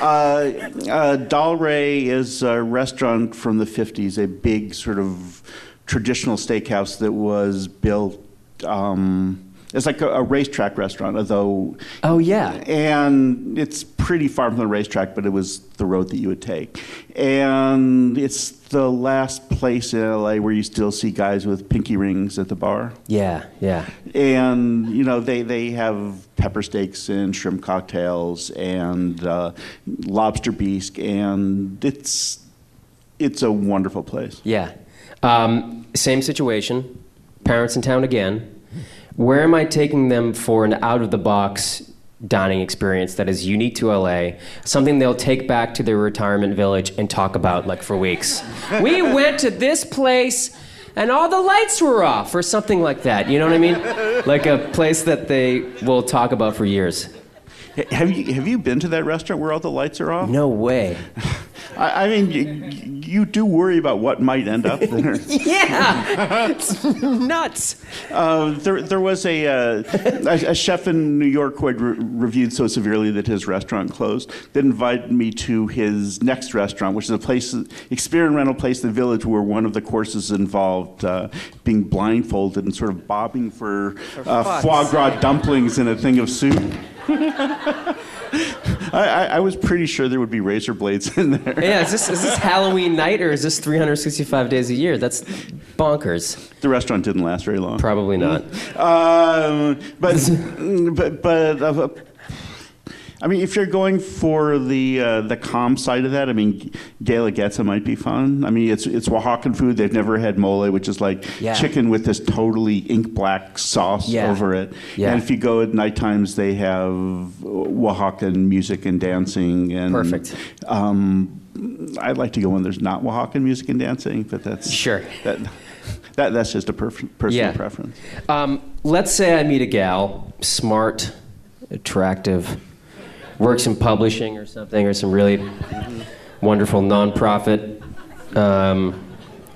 [SPEAKER 6] Uh, Dal Rae is a restaurant from the 50s, a big sort of traditional steakhouse that was built um, it's like a, a racetrack restaurant, although
[SPEAKER 2] Oh yeah.
[SPEAKER 6] and it's pretty far from the racetrack, but it was the road that you would take. And it's the last place in LA where you still see guys with pinky rings at the bar.
[SPEAKER 2] Yeah, yeah.
[SPEAKER 6] And you know they, they have pepper steaks and shrimp cocktails and uh, lobster bisque, and it's it's a wonderful place.
[SPEAKER 2] Yeah. Um, same situation. Parents in town again. Where am I taking them for an out of the box dining experience that is unique to LA? Something they'll take back to their retirement village and talk about like for weeks. we went to this place and all the lights were off or something like that. You know what I mean? Like a place that they will talk about for years.
[SPEAKER 6] Have you have you been to that restaurant where all the lights are off?
[SPEAKER 2] No way.
[SPEAKER 6] I, I mean, you, you do worry about what might end up there.
[SPEAKER 2] Yeah. It's nuts.
[SPEAKER 6] Uh, there, there was a, uh, a, a chef in New York who had re- reviewed so severely that his restaurant closed that invited me to his next restaurant, which is a place, experimental place in the village where one of the courses involved uh, being blindfolded and sort of bobbing for, uh, foie gras dumplings in a thing of soup. I, I, I was pretty sure there would be razor blades in there.
[SPEAKER 2] Yeah, is this is this Halloween night or is this 365 days a year? That's bonkers.
[SPEAKER 6] The restaurant didn't last very long.
[SPEAKER 2] Probably not.
[SPEAKER 6] Um, but but but uh, I mean, if you're going for the uh, the calm side of that, I mean, Guelaguetza might be fun. I mean, it's it's Oaxacan food. They've never had mole, which is like
[SPEAKER 2] Yeah.
[SPEAKER 6] chicken with this totally ink black sauce
[SPEAKER 2] Yeah.
[SPEAKER 6] over it.
[SPEAKER 2] Yeah.
[SPEAKER 6] And if you go at night times, they have Oaxacan music and dancing and
[SPEAKER 2] Perfect.
[SPEAKER 6] Um, I'd like to go when there's not Oaxacan music and dancing, but that's
[SPEAKER 2] Sure.
[SPEAKER 6] That, that that's just a perf- personal
[SPEAKER 2] Yeah.
[SPEAKER 6] preference.
[SPEAKER 2] Um, let's say I meet a gal, smart, attractive, works in publishing or something, or some really wonderful nonprofit, um,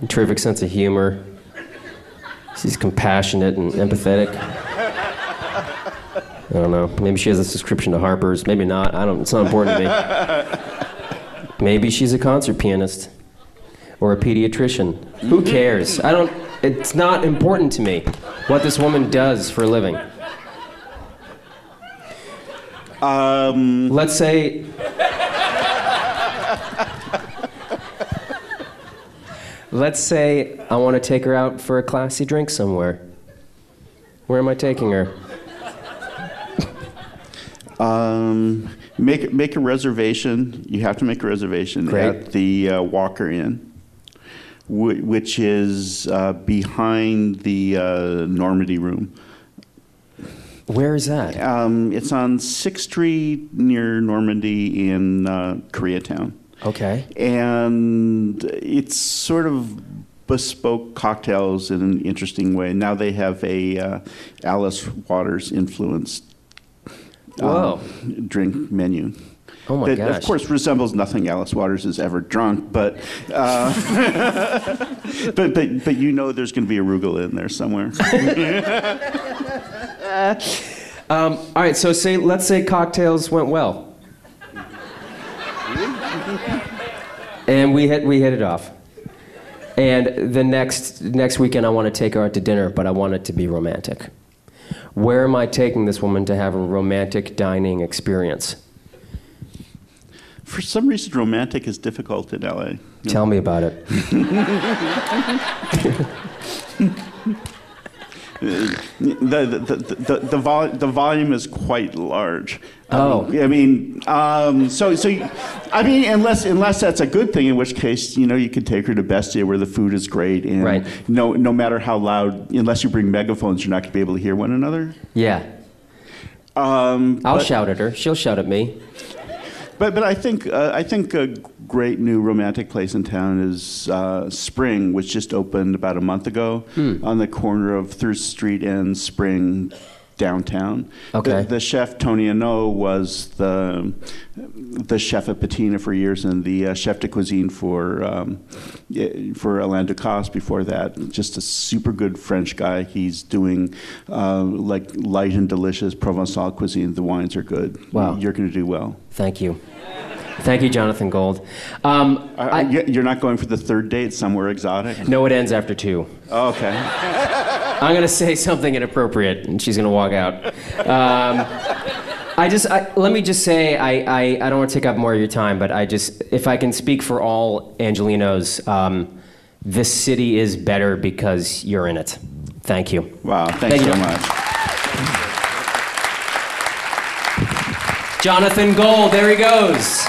[SPEAKER 2] terrific sense of humor. She's compassionate and empathetic. I don't know. Maybe she has a subscription to Harper's. Maybe not. I don't. It's not important to me. Maybe she's a concert pianist or a pediatrician. Who cares? I don't. It's not important to me what this woman does for a living.
[SPEAKER 6] Um,
[SPEAKER 2] Let's say. Let's say I want to take her out for a classy drink somewhere. Where am I taking her?
[SPEAKER 6] Um, make make a reservation. You have to make a reservation
[SPEAKER 2] Great.
[SPEAKER 6] at the uh, Walker Inn, wh- which is uh, behind the uh, Normandy Room.
[SPEAKER 2] Where is that?
[SPEAKER 6] Um, it's on Sixth Street near Normandy in uh, Koreatown,
[SPEAKER 2] Okay.
[SPEAKER 6] and it's sort of bespoke cocktails in an interesting way. Now they have a uh, Alice Waters influenced
[SPEAKER 2] Whoa.
[SPEAKER 6] um, drink menu.
[SPEAKER 2] Oh my
[SPEAKER 6] that,
[SPEAKER 2] gosh.
[SPEAKER 6] Of course, resembles nothing Alice Waters has ever drunk, but uh, but but but you know there's going to be arugula in there somewhere.
[SPEAKER 2] Um, all right. So say let's say cocktails went well, and we hit we hit it off. And the next next weekend, I want to take her out to dinner, but I want it to be romantic. Where am I taking this woman to have a romantic dining experience?
[SPEAKER 6] For some reason, romantic is difficult in LA.
[SPEAKER 2] Tell me about it.
[SPEAKER 6] The the the the, the, vol- the volume is quite large. I
[SPEAKER 2] Oh.
[SPEAKER 6] mean, I mean, um, so so you- I mean, unless unless that's a good thing, in which case you know you could take her to Bestia where the food is great, and
[SPEAKER 2] Right.
[SPEAKER 6] no no matter how loud, unless you bring megaphones, you're not going to be able to hear one another.
[SPEAKER 2] Yeah,
[SPEAKER 6] Um,
[SPEAKER 2] I'll
[SPEAKER 6] but-
[SPEAKER 2] shout at her. She'll shout at me.
[SPEAKER 6] But but I think uh, I think a great new romantic place in town is uh, Spring, which just opened about a month ago on the corner of Third Street and Spring downtown.
[SPEAKER 2] Okay.
[SPEAKER 6] The, the chef Tony Esnault was the the chef at Patina for years and the uh, chef de cuisine for um, for Alain Ducasse before that. Just a super good French guy. He's doing uh, like light and delicious Provençal cuisine. The wines are good.
[SPEAKER 2] Wow.
[SPEAKER 6] You're going to do well.
[SPEAKER 2] Thank you. Thank you, Jonathan Gold. Um,
[SPEAKER 6] Uh,
[SPEAKER 2] I,
[SPEAKER 6] you're not going for the third date somewhere exotic?
[SPEAKER 2] no, it ends after two.
[SPEAKER 6] Oh, okay.
[SPEAKER 2] I'm going to say something inappropriate, and she's going to walk out. Um, I just I, let me just say I, I, I don't want to take up more of your time, but I just if I can speak for all Angelenos, um, this city is better because you're in it. Thank you.
[SPEAKER 6] Wow, thanks
[SPEAKER 2] Thank you.
[SPEAKER 6] so much.
[SPEAKER 2] Jonathan Gold, there he goes.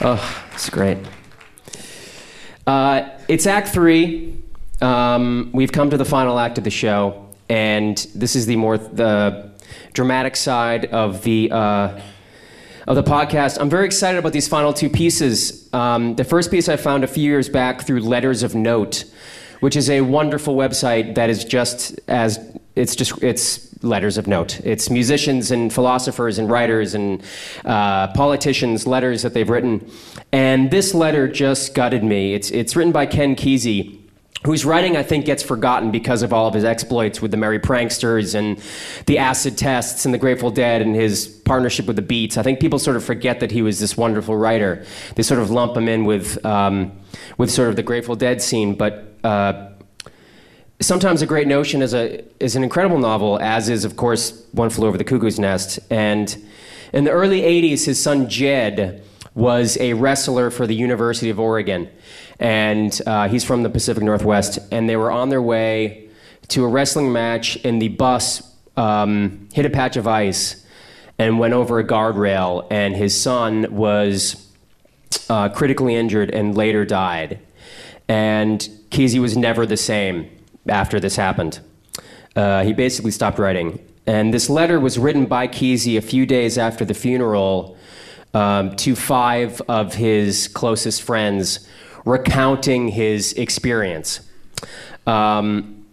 [SPEAKER 2] Oh, it's great. Uh, it's Act Three. Um, we've come to the final act of the show, and this is the more the dramatic side of the uh, of the podcast. I'm very excited about these final two pieces. Um, the first piece I found a few years back through Letters of Note, which is a wonderful website that is just as it's just it's letters of note. It's musicians and philosophers and writers and uh, politicians letters that they've written. And this letter just gutted me. It's it's written by Ken Kesey whose writing I think gets forgotten because of all of his exploits with the Merry Pranksters and the acid tests and the Grateful Dead and his partnership with the Beats. I think people sort of forget that he was this wonderful writer. They sort of lump him in with um, with sort of the Grateful Dead scene, but. Uh, Sometimes a great notion is a is an incredible novel, as is of course One Flew Over the Cuckoo's Nest. And in the early '80s, his son Jed was a wrestler for the University of Oregon, and uh, he's from the Pacific Northwest. And they were on their way to a wrestling match, and the bus um, hit a patch of ice and went over a guardrail, and his son was uh, critically injured and later died. And Kesey was never the same after this happened. Uh, he basically stopped writing. And this letter was written by Kesey a few days after the funeral um, to five of his closest friends, recounting his experience. Um,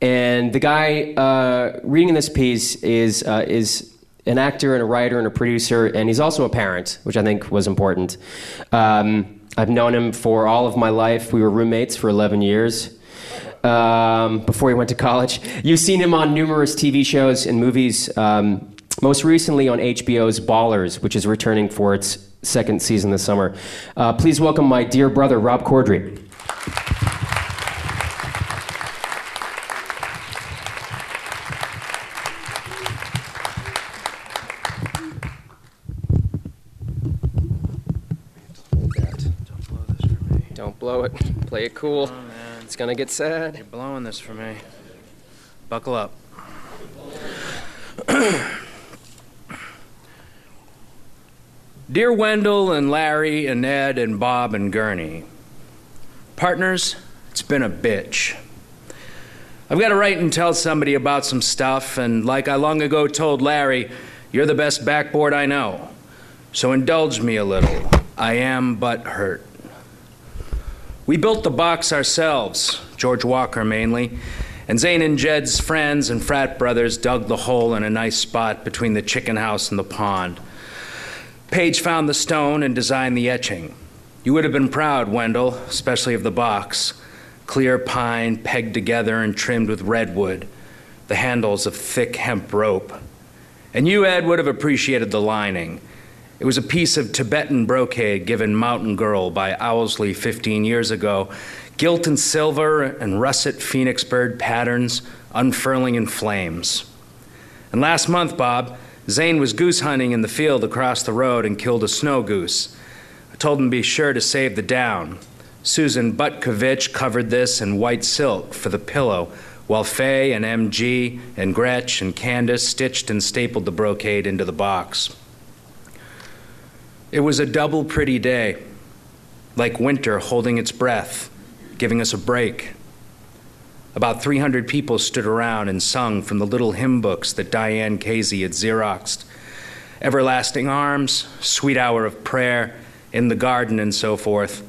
[SPEAKER 2] and the guy uh, reading this piece is, uh, is an actor and a writer and a producer, and he's also a parent, which I think was important. Um, I've known him for all of my life. We were roommates for 11 years um, before he went to college. You've seen him on numerous TV shows and movies, um, most recently on HBO's Ballers, which is returning for its second season this summer. Uh, please welcome my dear brother, Rob Corddry. Don't blow it. Play it cool. It's gonna get sad.
[SPEAKER 7] You're blowing this for me. Buckle up. Dear Wendell and Larry and Ned and Bob and Gurney, partners, it's been a bitch. I've got to write and tell somebody about some stuff, and like I long ago told Larry, you're the best backboard I know. So indulge me a little. I am but hurt. We built the box ourselves, George Walker mainly, and Zane and Jed's friends and frat brothers dug the hole in a nice spot between the chicken house and the pond. Page found the stone and designed the etching. You would have been proud, Wendell, especially of the box. Clear pine pegged together and trimmed with redwood, the handles of thick hemp rope. And you, Ed, would have appreciated the lining. It was a piece of Tibetan brocade given Mountain Girl by Owsley 15 years ago, gilt in silver and russet phoenix bird patterns unfurling in flames. And last month, Bob, Zane was goose hunting in the field across the road and killed a snow goose. I told him to be sure to save the down. Susan Butkovich covered this in white silk for the pillow, while Fay and MG and Gretch and Candace stitched and stapled the brocade into the box. It was a double pretty day, like winter holding its breath, giving us a break. About 300 people stood around and sung from the little hymn books that Diane Kesey had Xeroxed. Everlasting Arms, Sweet Hour of Prayer, In the Garden, and so forth,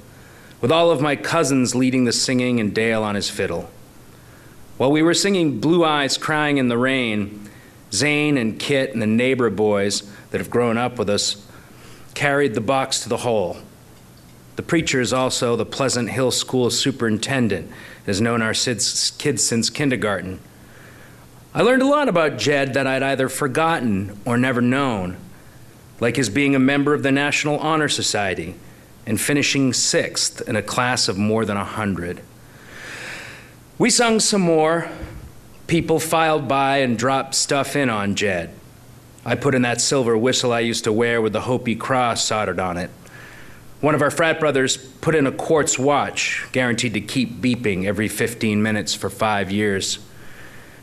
[SPEAKER 7] with all of my cousins leading the singing and Dale on his fiddle. While we were singing Blue Eyes Crying in the Rain, Zane and Kit and the neighbor boys that have grown up with us carried the box to the hole. The preacher is also the Pleasant Hill School superintendent, has known our kids since kindergarten. I learned a lot about Jed that I'd either forgotten or never known. like his being a member of the National Honor Society and finishing sixth in a class of more than a hundred. We sung some more. People filed by and dropped stuff in on Jed. I put in that silver whistle I used to wear with the Hopi cross soldered on it. One of our frat brothers put in a quartz watch, guaranteed to keep beeping every 15 minutes for five years.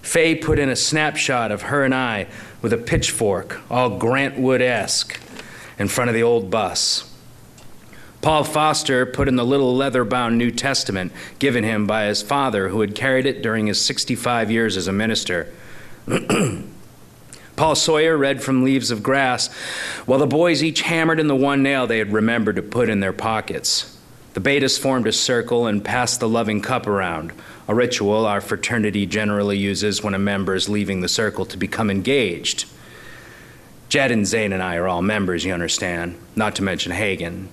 [SPEAKER 7] Faye put in a snapshot of her and I with a pitchfork, all Grant Wood esque, in front of the old bus. Paul Foster put in the little leather bound New Testament given him by his father, who had carried it during his 65 years as a minister. Paul Sawyer read from Leaves of Grass, while the boys each hammered in the one nail they had remembered to put in their pockets. The betas formed a circle and passed the loving cup around, a ritual our fraternity generally uses when a member is leaving the circle to become engaged. Jed and Zane and I are all members, you understand, not to mention Hagen.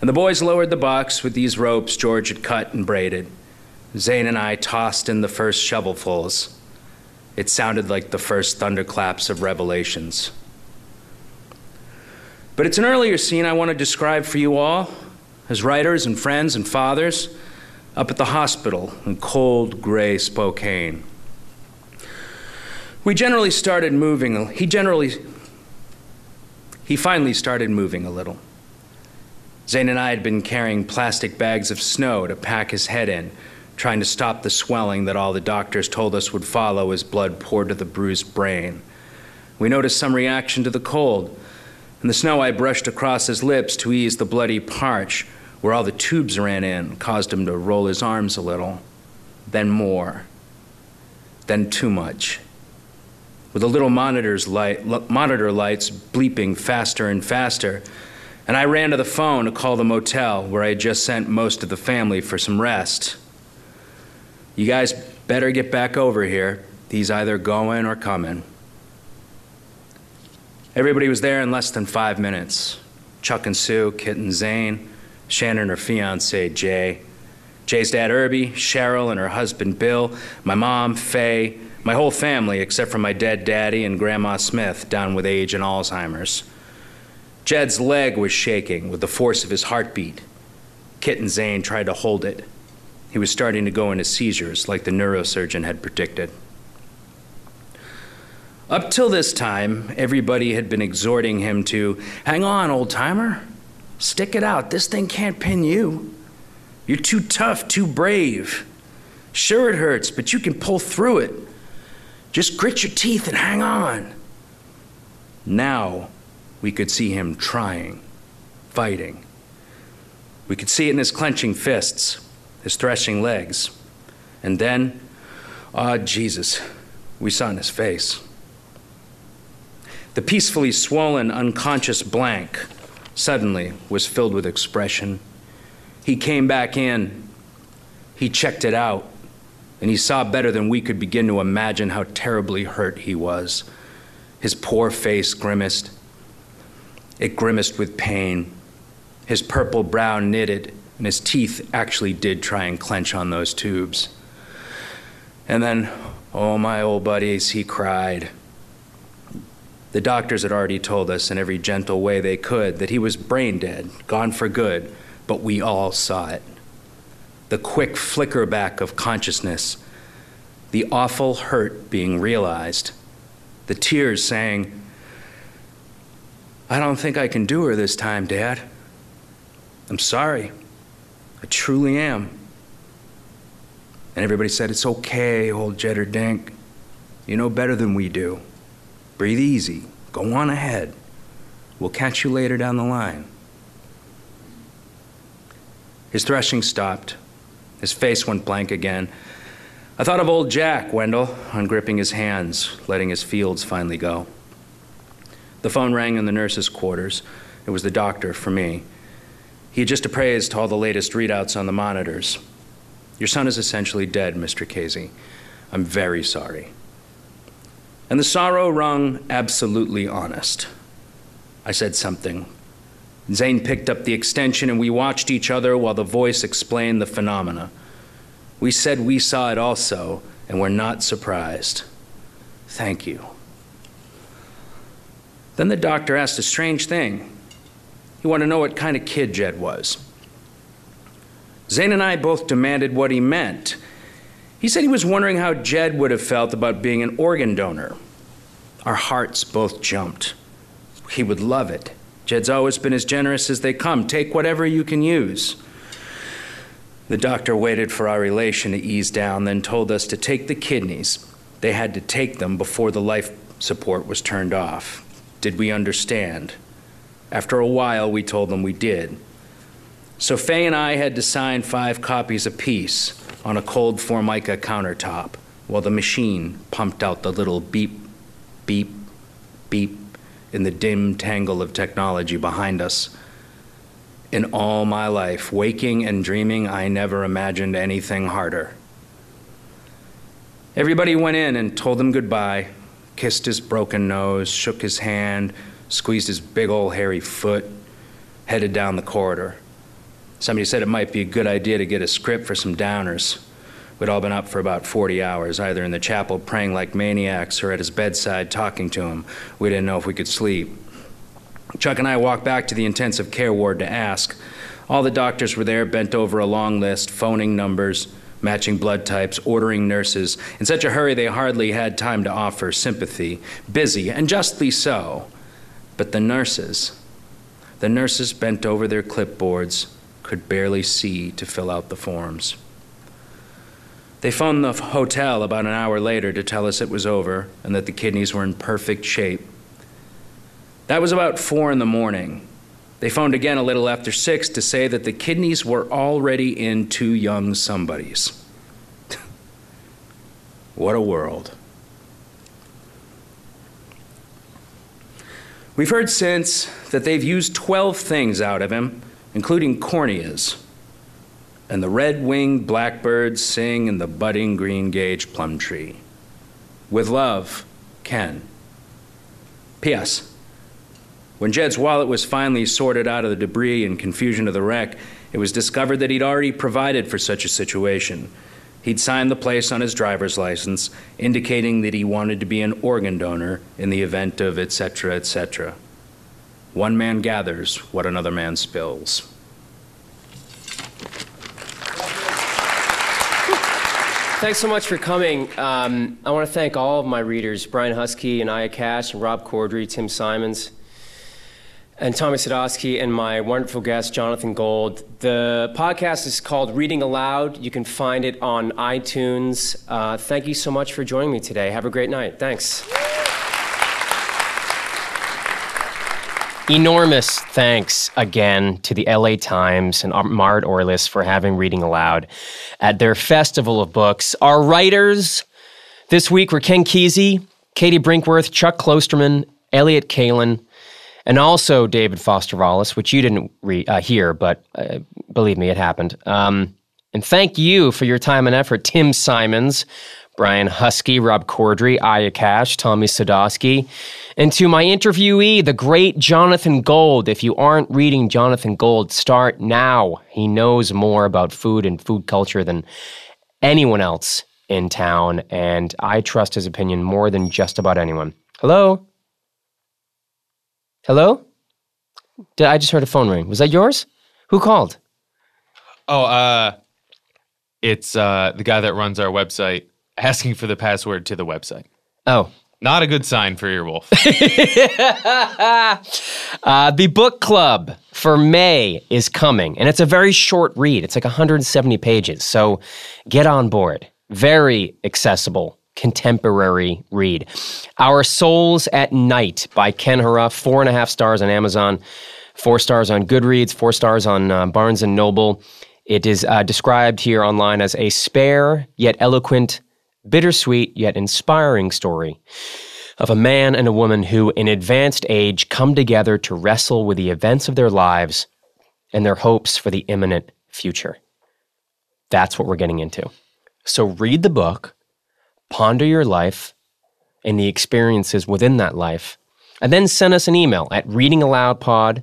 [SPEAKER 7] And the boys lowered the box with these ropes George had cut and braided. Zane and I tossed in the first shovelfuls. It sounded like the first thunderclaps of Revelations. But it's an earlier scene I want to describe for you all, as writers and friends and fathers, up at the hospital in cold, gray Spokane. We generally started moving, he generally, he finally started moving a little. Zane and I had been carrying plastic bags of snow to pack his head in trying to stop the swelling that all the doctors told us would follow as blood poured to the bruised brain. We noticed some reaction to the cold, and the snow I brushed across his lips to ease the bloody parch where all the tubes ran in caused him to roll his arms a little, then more, then too much. With the little monitor's light, monitor lights bleeping faster and faster, and I ran to the phone to call the motel where I had just sent most of the family for some rest. You guys better get back over here. He's either going or coming. Everybody was there in less than five minutes. Chuck and Sue, Kit and Zane, Shannon, her fiance, Jay, Jay's dad, Irby, Cheryl, and her husband, Bill, my mom, Faye, my whole family, except for my dead daddy and Grandma Smith, down with age and Alzheimer's. Jed's leg was shaking with the force of his heartbeat. Kit and Zane tried to hold it. He was starting to go into seizures like the neurosurgeon had predicted. Up till this time, everybody had been exhorting him to hang on, old timer. Stick it out. This thing can't pin you. You're too tough, too brave. Sure, it hurts, but you can pull through it. Just grit your teeth and hang on. Now we could see him trying, fighting. We could see it in his clenching fists his threshing legs. And then, ah, oh, Jesus, we saw in his face. The peacefully swollen, unconscious blank suddenly was filled with expression. He came back in, he checked it out, and he saw better than we could begin to imagine how terribly hurt he was. His poor face grimaced. It grimaced with pain. His purple brow knitted and his teeth actually did try and clench on those tubes. And then, oh, my old buddies, he cried. The doctors had already told us in every gentle way they could that he was brain dead, gone for good, but we all saw it. The quick flicker back of consciousness, the awful hurt being realized, the tears saying, I don't think I can do her this time, Dad. I'm sorry. I truly am. And everybody said, It's okay, old Jedder Dink. You know better than we do. Breathe easy. Go on ahead. We'll catch you later down the line. His threshing stopped. His face went blank again. I thought of old Jack, Wendell, ungripping his hands, letting his fields finally go. The phone rang in the nurse's quarters. It was the doctor for me. He just appraised all the latest readouts on the monitors. Your son is essentially dead, Mr. Kesey. I'm very sorry. And the sorrow rung absolutely honest. I said something. Zane picked up the extension and we watched each other while the voice explained the phenomena. We said we saw it also and were not surprised. Thank you. Then the doctor asked a strange thing. He wanted to know what kind of kid Jed was. Zane and I both demanded what he meant. He said he was wondering how Jed would have felt about being an organ donor. Our hearts both jumped. He would love it. Jed's always been as generous as they come. Take whatever you can use. The doctor waited for our relation to ease down, then told us to take the kidneys. They had to take them before the life support was turned off. Did we understand? After a while, we told them we did. So Faye and I had to sign five copies apiece on a cold Formica countertop while the machine pumped out the little beep, beep, beep in the dim tangle of technology behind us. In all my life, waking and dreaming, I never imagined anything harder. Everybody went in and told him goodbye, kissed his broken nose, shook his hand, squeezed his big old hairy foot, headed down the corridor. Somebody said it might be a good idea to get a script for some downers. We'd all been up for about 40 hours, either in the chapel praying like maniacs or at his bedside talking to him. We didn't know if we could sleep. Chuck and I walked back to the intensive care ward to ask. All the doctors were there, bent over a long list, phoning numbers, matching blood types, ordering nurses. In such a hurry, they hardly had time to offer sympathy. Busy, and justly so. But the nurses, the nurses bent over their clipboards, could barely see to fill out the forms. They phoned the hotel about an hour later to tell us it was over and that the kidneys were in perfect shape. That was about four in the morning. They phoned again a little after six to say that the kidneys were already in two young somebodies. what a world. We've heard since that they've used 12 things out of him, including corneas. And the red winged blackbirds sing in the budding green gage plum tree. With love, Ken. P.S. When Jed's wallet was finally sorted out of the debris and confusion of the wreck, it was discovered that he'd already provided for such a situation. He'd signed the place on his driver's license, indicating that he wanted to be an organ donor in the event of etc., etc. One man gathers what another man spills.
[SPEAKER 2] Thanks so much for coming. Um, I want to thank all of my readers Brian Huskey and Aya Cash and Rob Corddry, Tim Simons, and Tommy Sadowski, and my wonderful guest, Jonathan Gold. The podcast is called Reading Aloud. You can find it on iTunes. Uh, thank you so much for joining me today. Have a great night. Thanks. Enormous thanks again to the LA Times and Mart Orlis for having Reading Aloud at their Festival of Books. Our writers this week were Ken Kesey, Katie Brinkworth, Chuck Klosterman, Elliott Kalan, and also David Foster Wallace, which you didn't re- uh, hear, but uh, believe me, it happened. Um, and thank you for your time and effort, Tim Simons, Brian Huskey, Rob Corddry, Aya Cash, Tommy Sadowski, and to my interviewee, the great Jonathan Gold. If you aren't reading Jonathan Gold, start now. He knows more about food and food culture than anyone else in town, and I trust his opinion more than just about anyone. Hello? Hello? Did I just heard a phone ring? Was that yours? Who called?
[SPEAKER 1] Oh, uh, it's uh, the guy that runs our website asking for the password to the website.
[SPEAKER 2] Oh.
[SPEAKER 1] Not a good sign for Earwolf.
[SPEAKER 2] uh, the book club for May is coming, and it's a very short read. It's like 170 pages, so get on board. Very accessible, contemporary read. Our Souls at Night by Kent Haruf, four and a half stars on Amazon, four stars on Goodreads, four stars on uh, Barnes and Noble. It is uh, described here online as a spare yet eloquent bittersweet yet inspiring story of a man and a woman who, in advanced age, come together to wrestle with the events of their lives and their hopes for the imminent future. That's what we're getting into. So read the book, ponder your life and the experiences within that life, and then send us an email at readingaloudpod,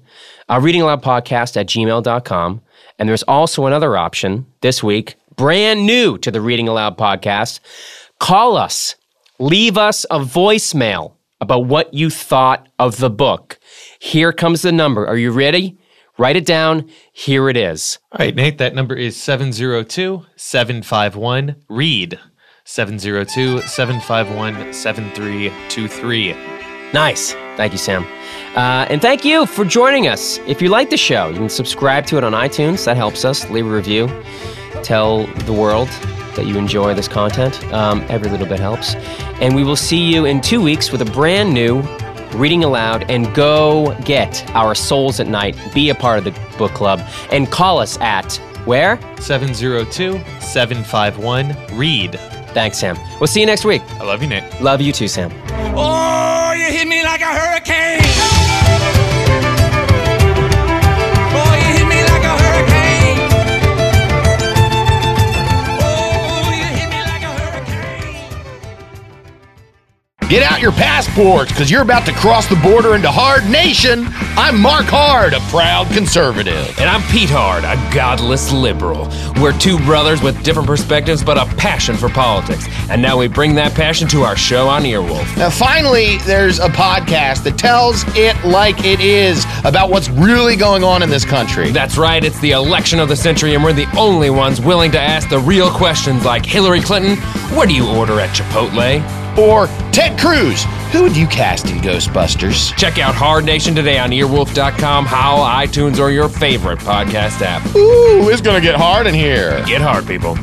[SPEAKER 2] uh, readingaloudpodcast at gmail.com. And there's also another option this week brand new to the Reading Aloud podcast, call us. Leave us a voicemail. about what you thought of the book. Here comes the number. Are you ready? Write it down. Here it is.
[SPEAKER 1] All right, Nate, that number is 702 751 READ. 702 751 7323.
[SPEAKER 2] Nice. Thank you, Sam. Uh, and thank you for joining us. If you like the show, you can subscribe to it on iTunes. That helps us. Leave a review. Tell the world that you enjoy this content. Um, every little bit helps. And we will see you in two weeks with a brand new reading aloud. And go get our souls at night. Be a part of the book club and call us at where?
[SPEAKER 1] 702 751 READ.
[SPEAKER 2] Thanks, Sam. We'll see you next week.
[SPEAKER 1] I love you, Nate.
[SPEAKER 2] Love you too, Sam.
[SPEAKER 8] Oh, you hit me like a hurricane.
[SPEAKER 9] Get out your passports because you're about to cross the border into Hard Nation. I'm Mark Hard, a proud conservative.
[SPEAKER 10] And I'm Pete Hard, a godless liberal. We're two brothers with different perspectives but a passion for politics. And now we bring that passion to our show on Earwolf.
[SPEAKER 9] Now, finally, there's a podcast that tells it like it is about what's really going on in this country.
[SPEAKER 10] That's right, it's the election of the century, and we're the only ones willing to ask the real questions like Hillary Clinton, what do you order at Chipotle?
[SPEAKER 9] Or Ted Cruz, who would you cast in Ghostbusters?
[SPEAKER 10] Check out Hard Nation today on earwolf.com, how iTunes, or your favorite podcast app.
[SPEAKER 9] Ooh, it's gonna get hard in here.
[SPEAKER 10] Get hard, people.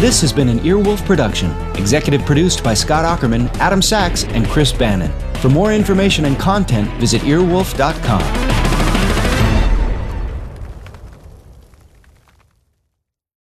[SPEAKER 11] This has been an Earwolf production, executive produced by Scott Aukerman, Adam Sachs, and Chris Bannon. For more information and content, visit earwolf.com.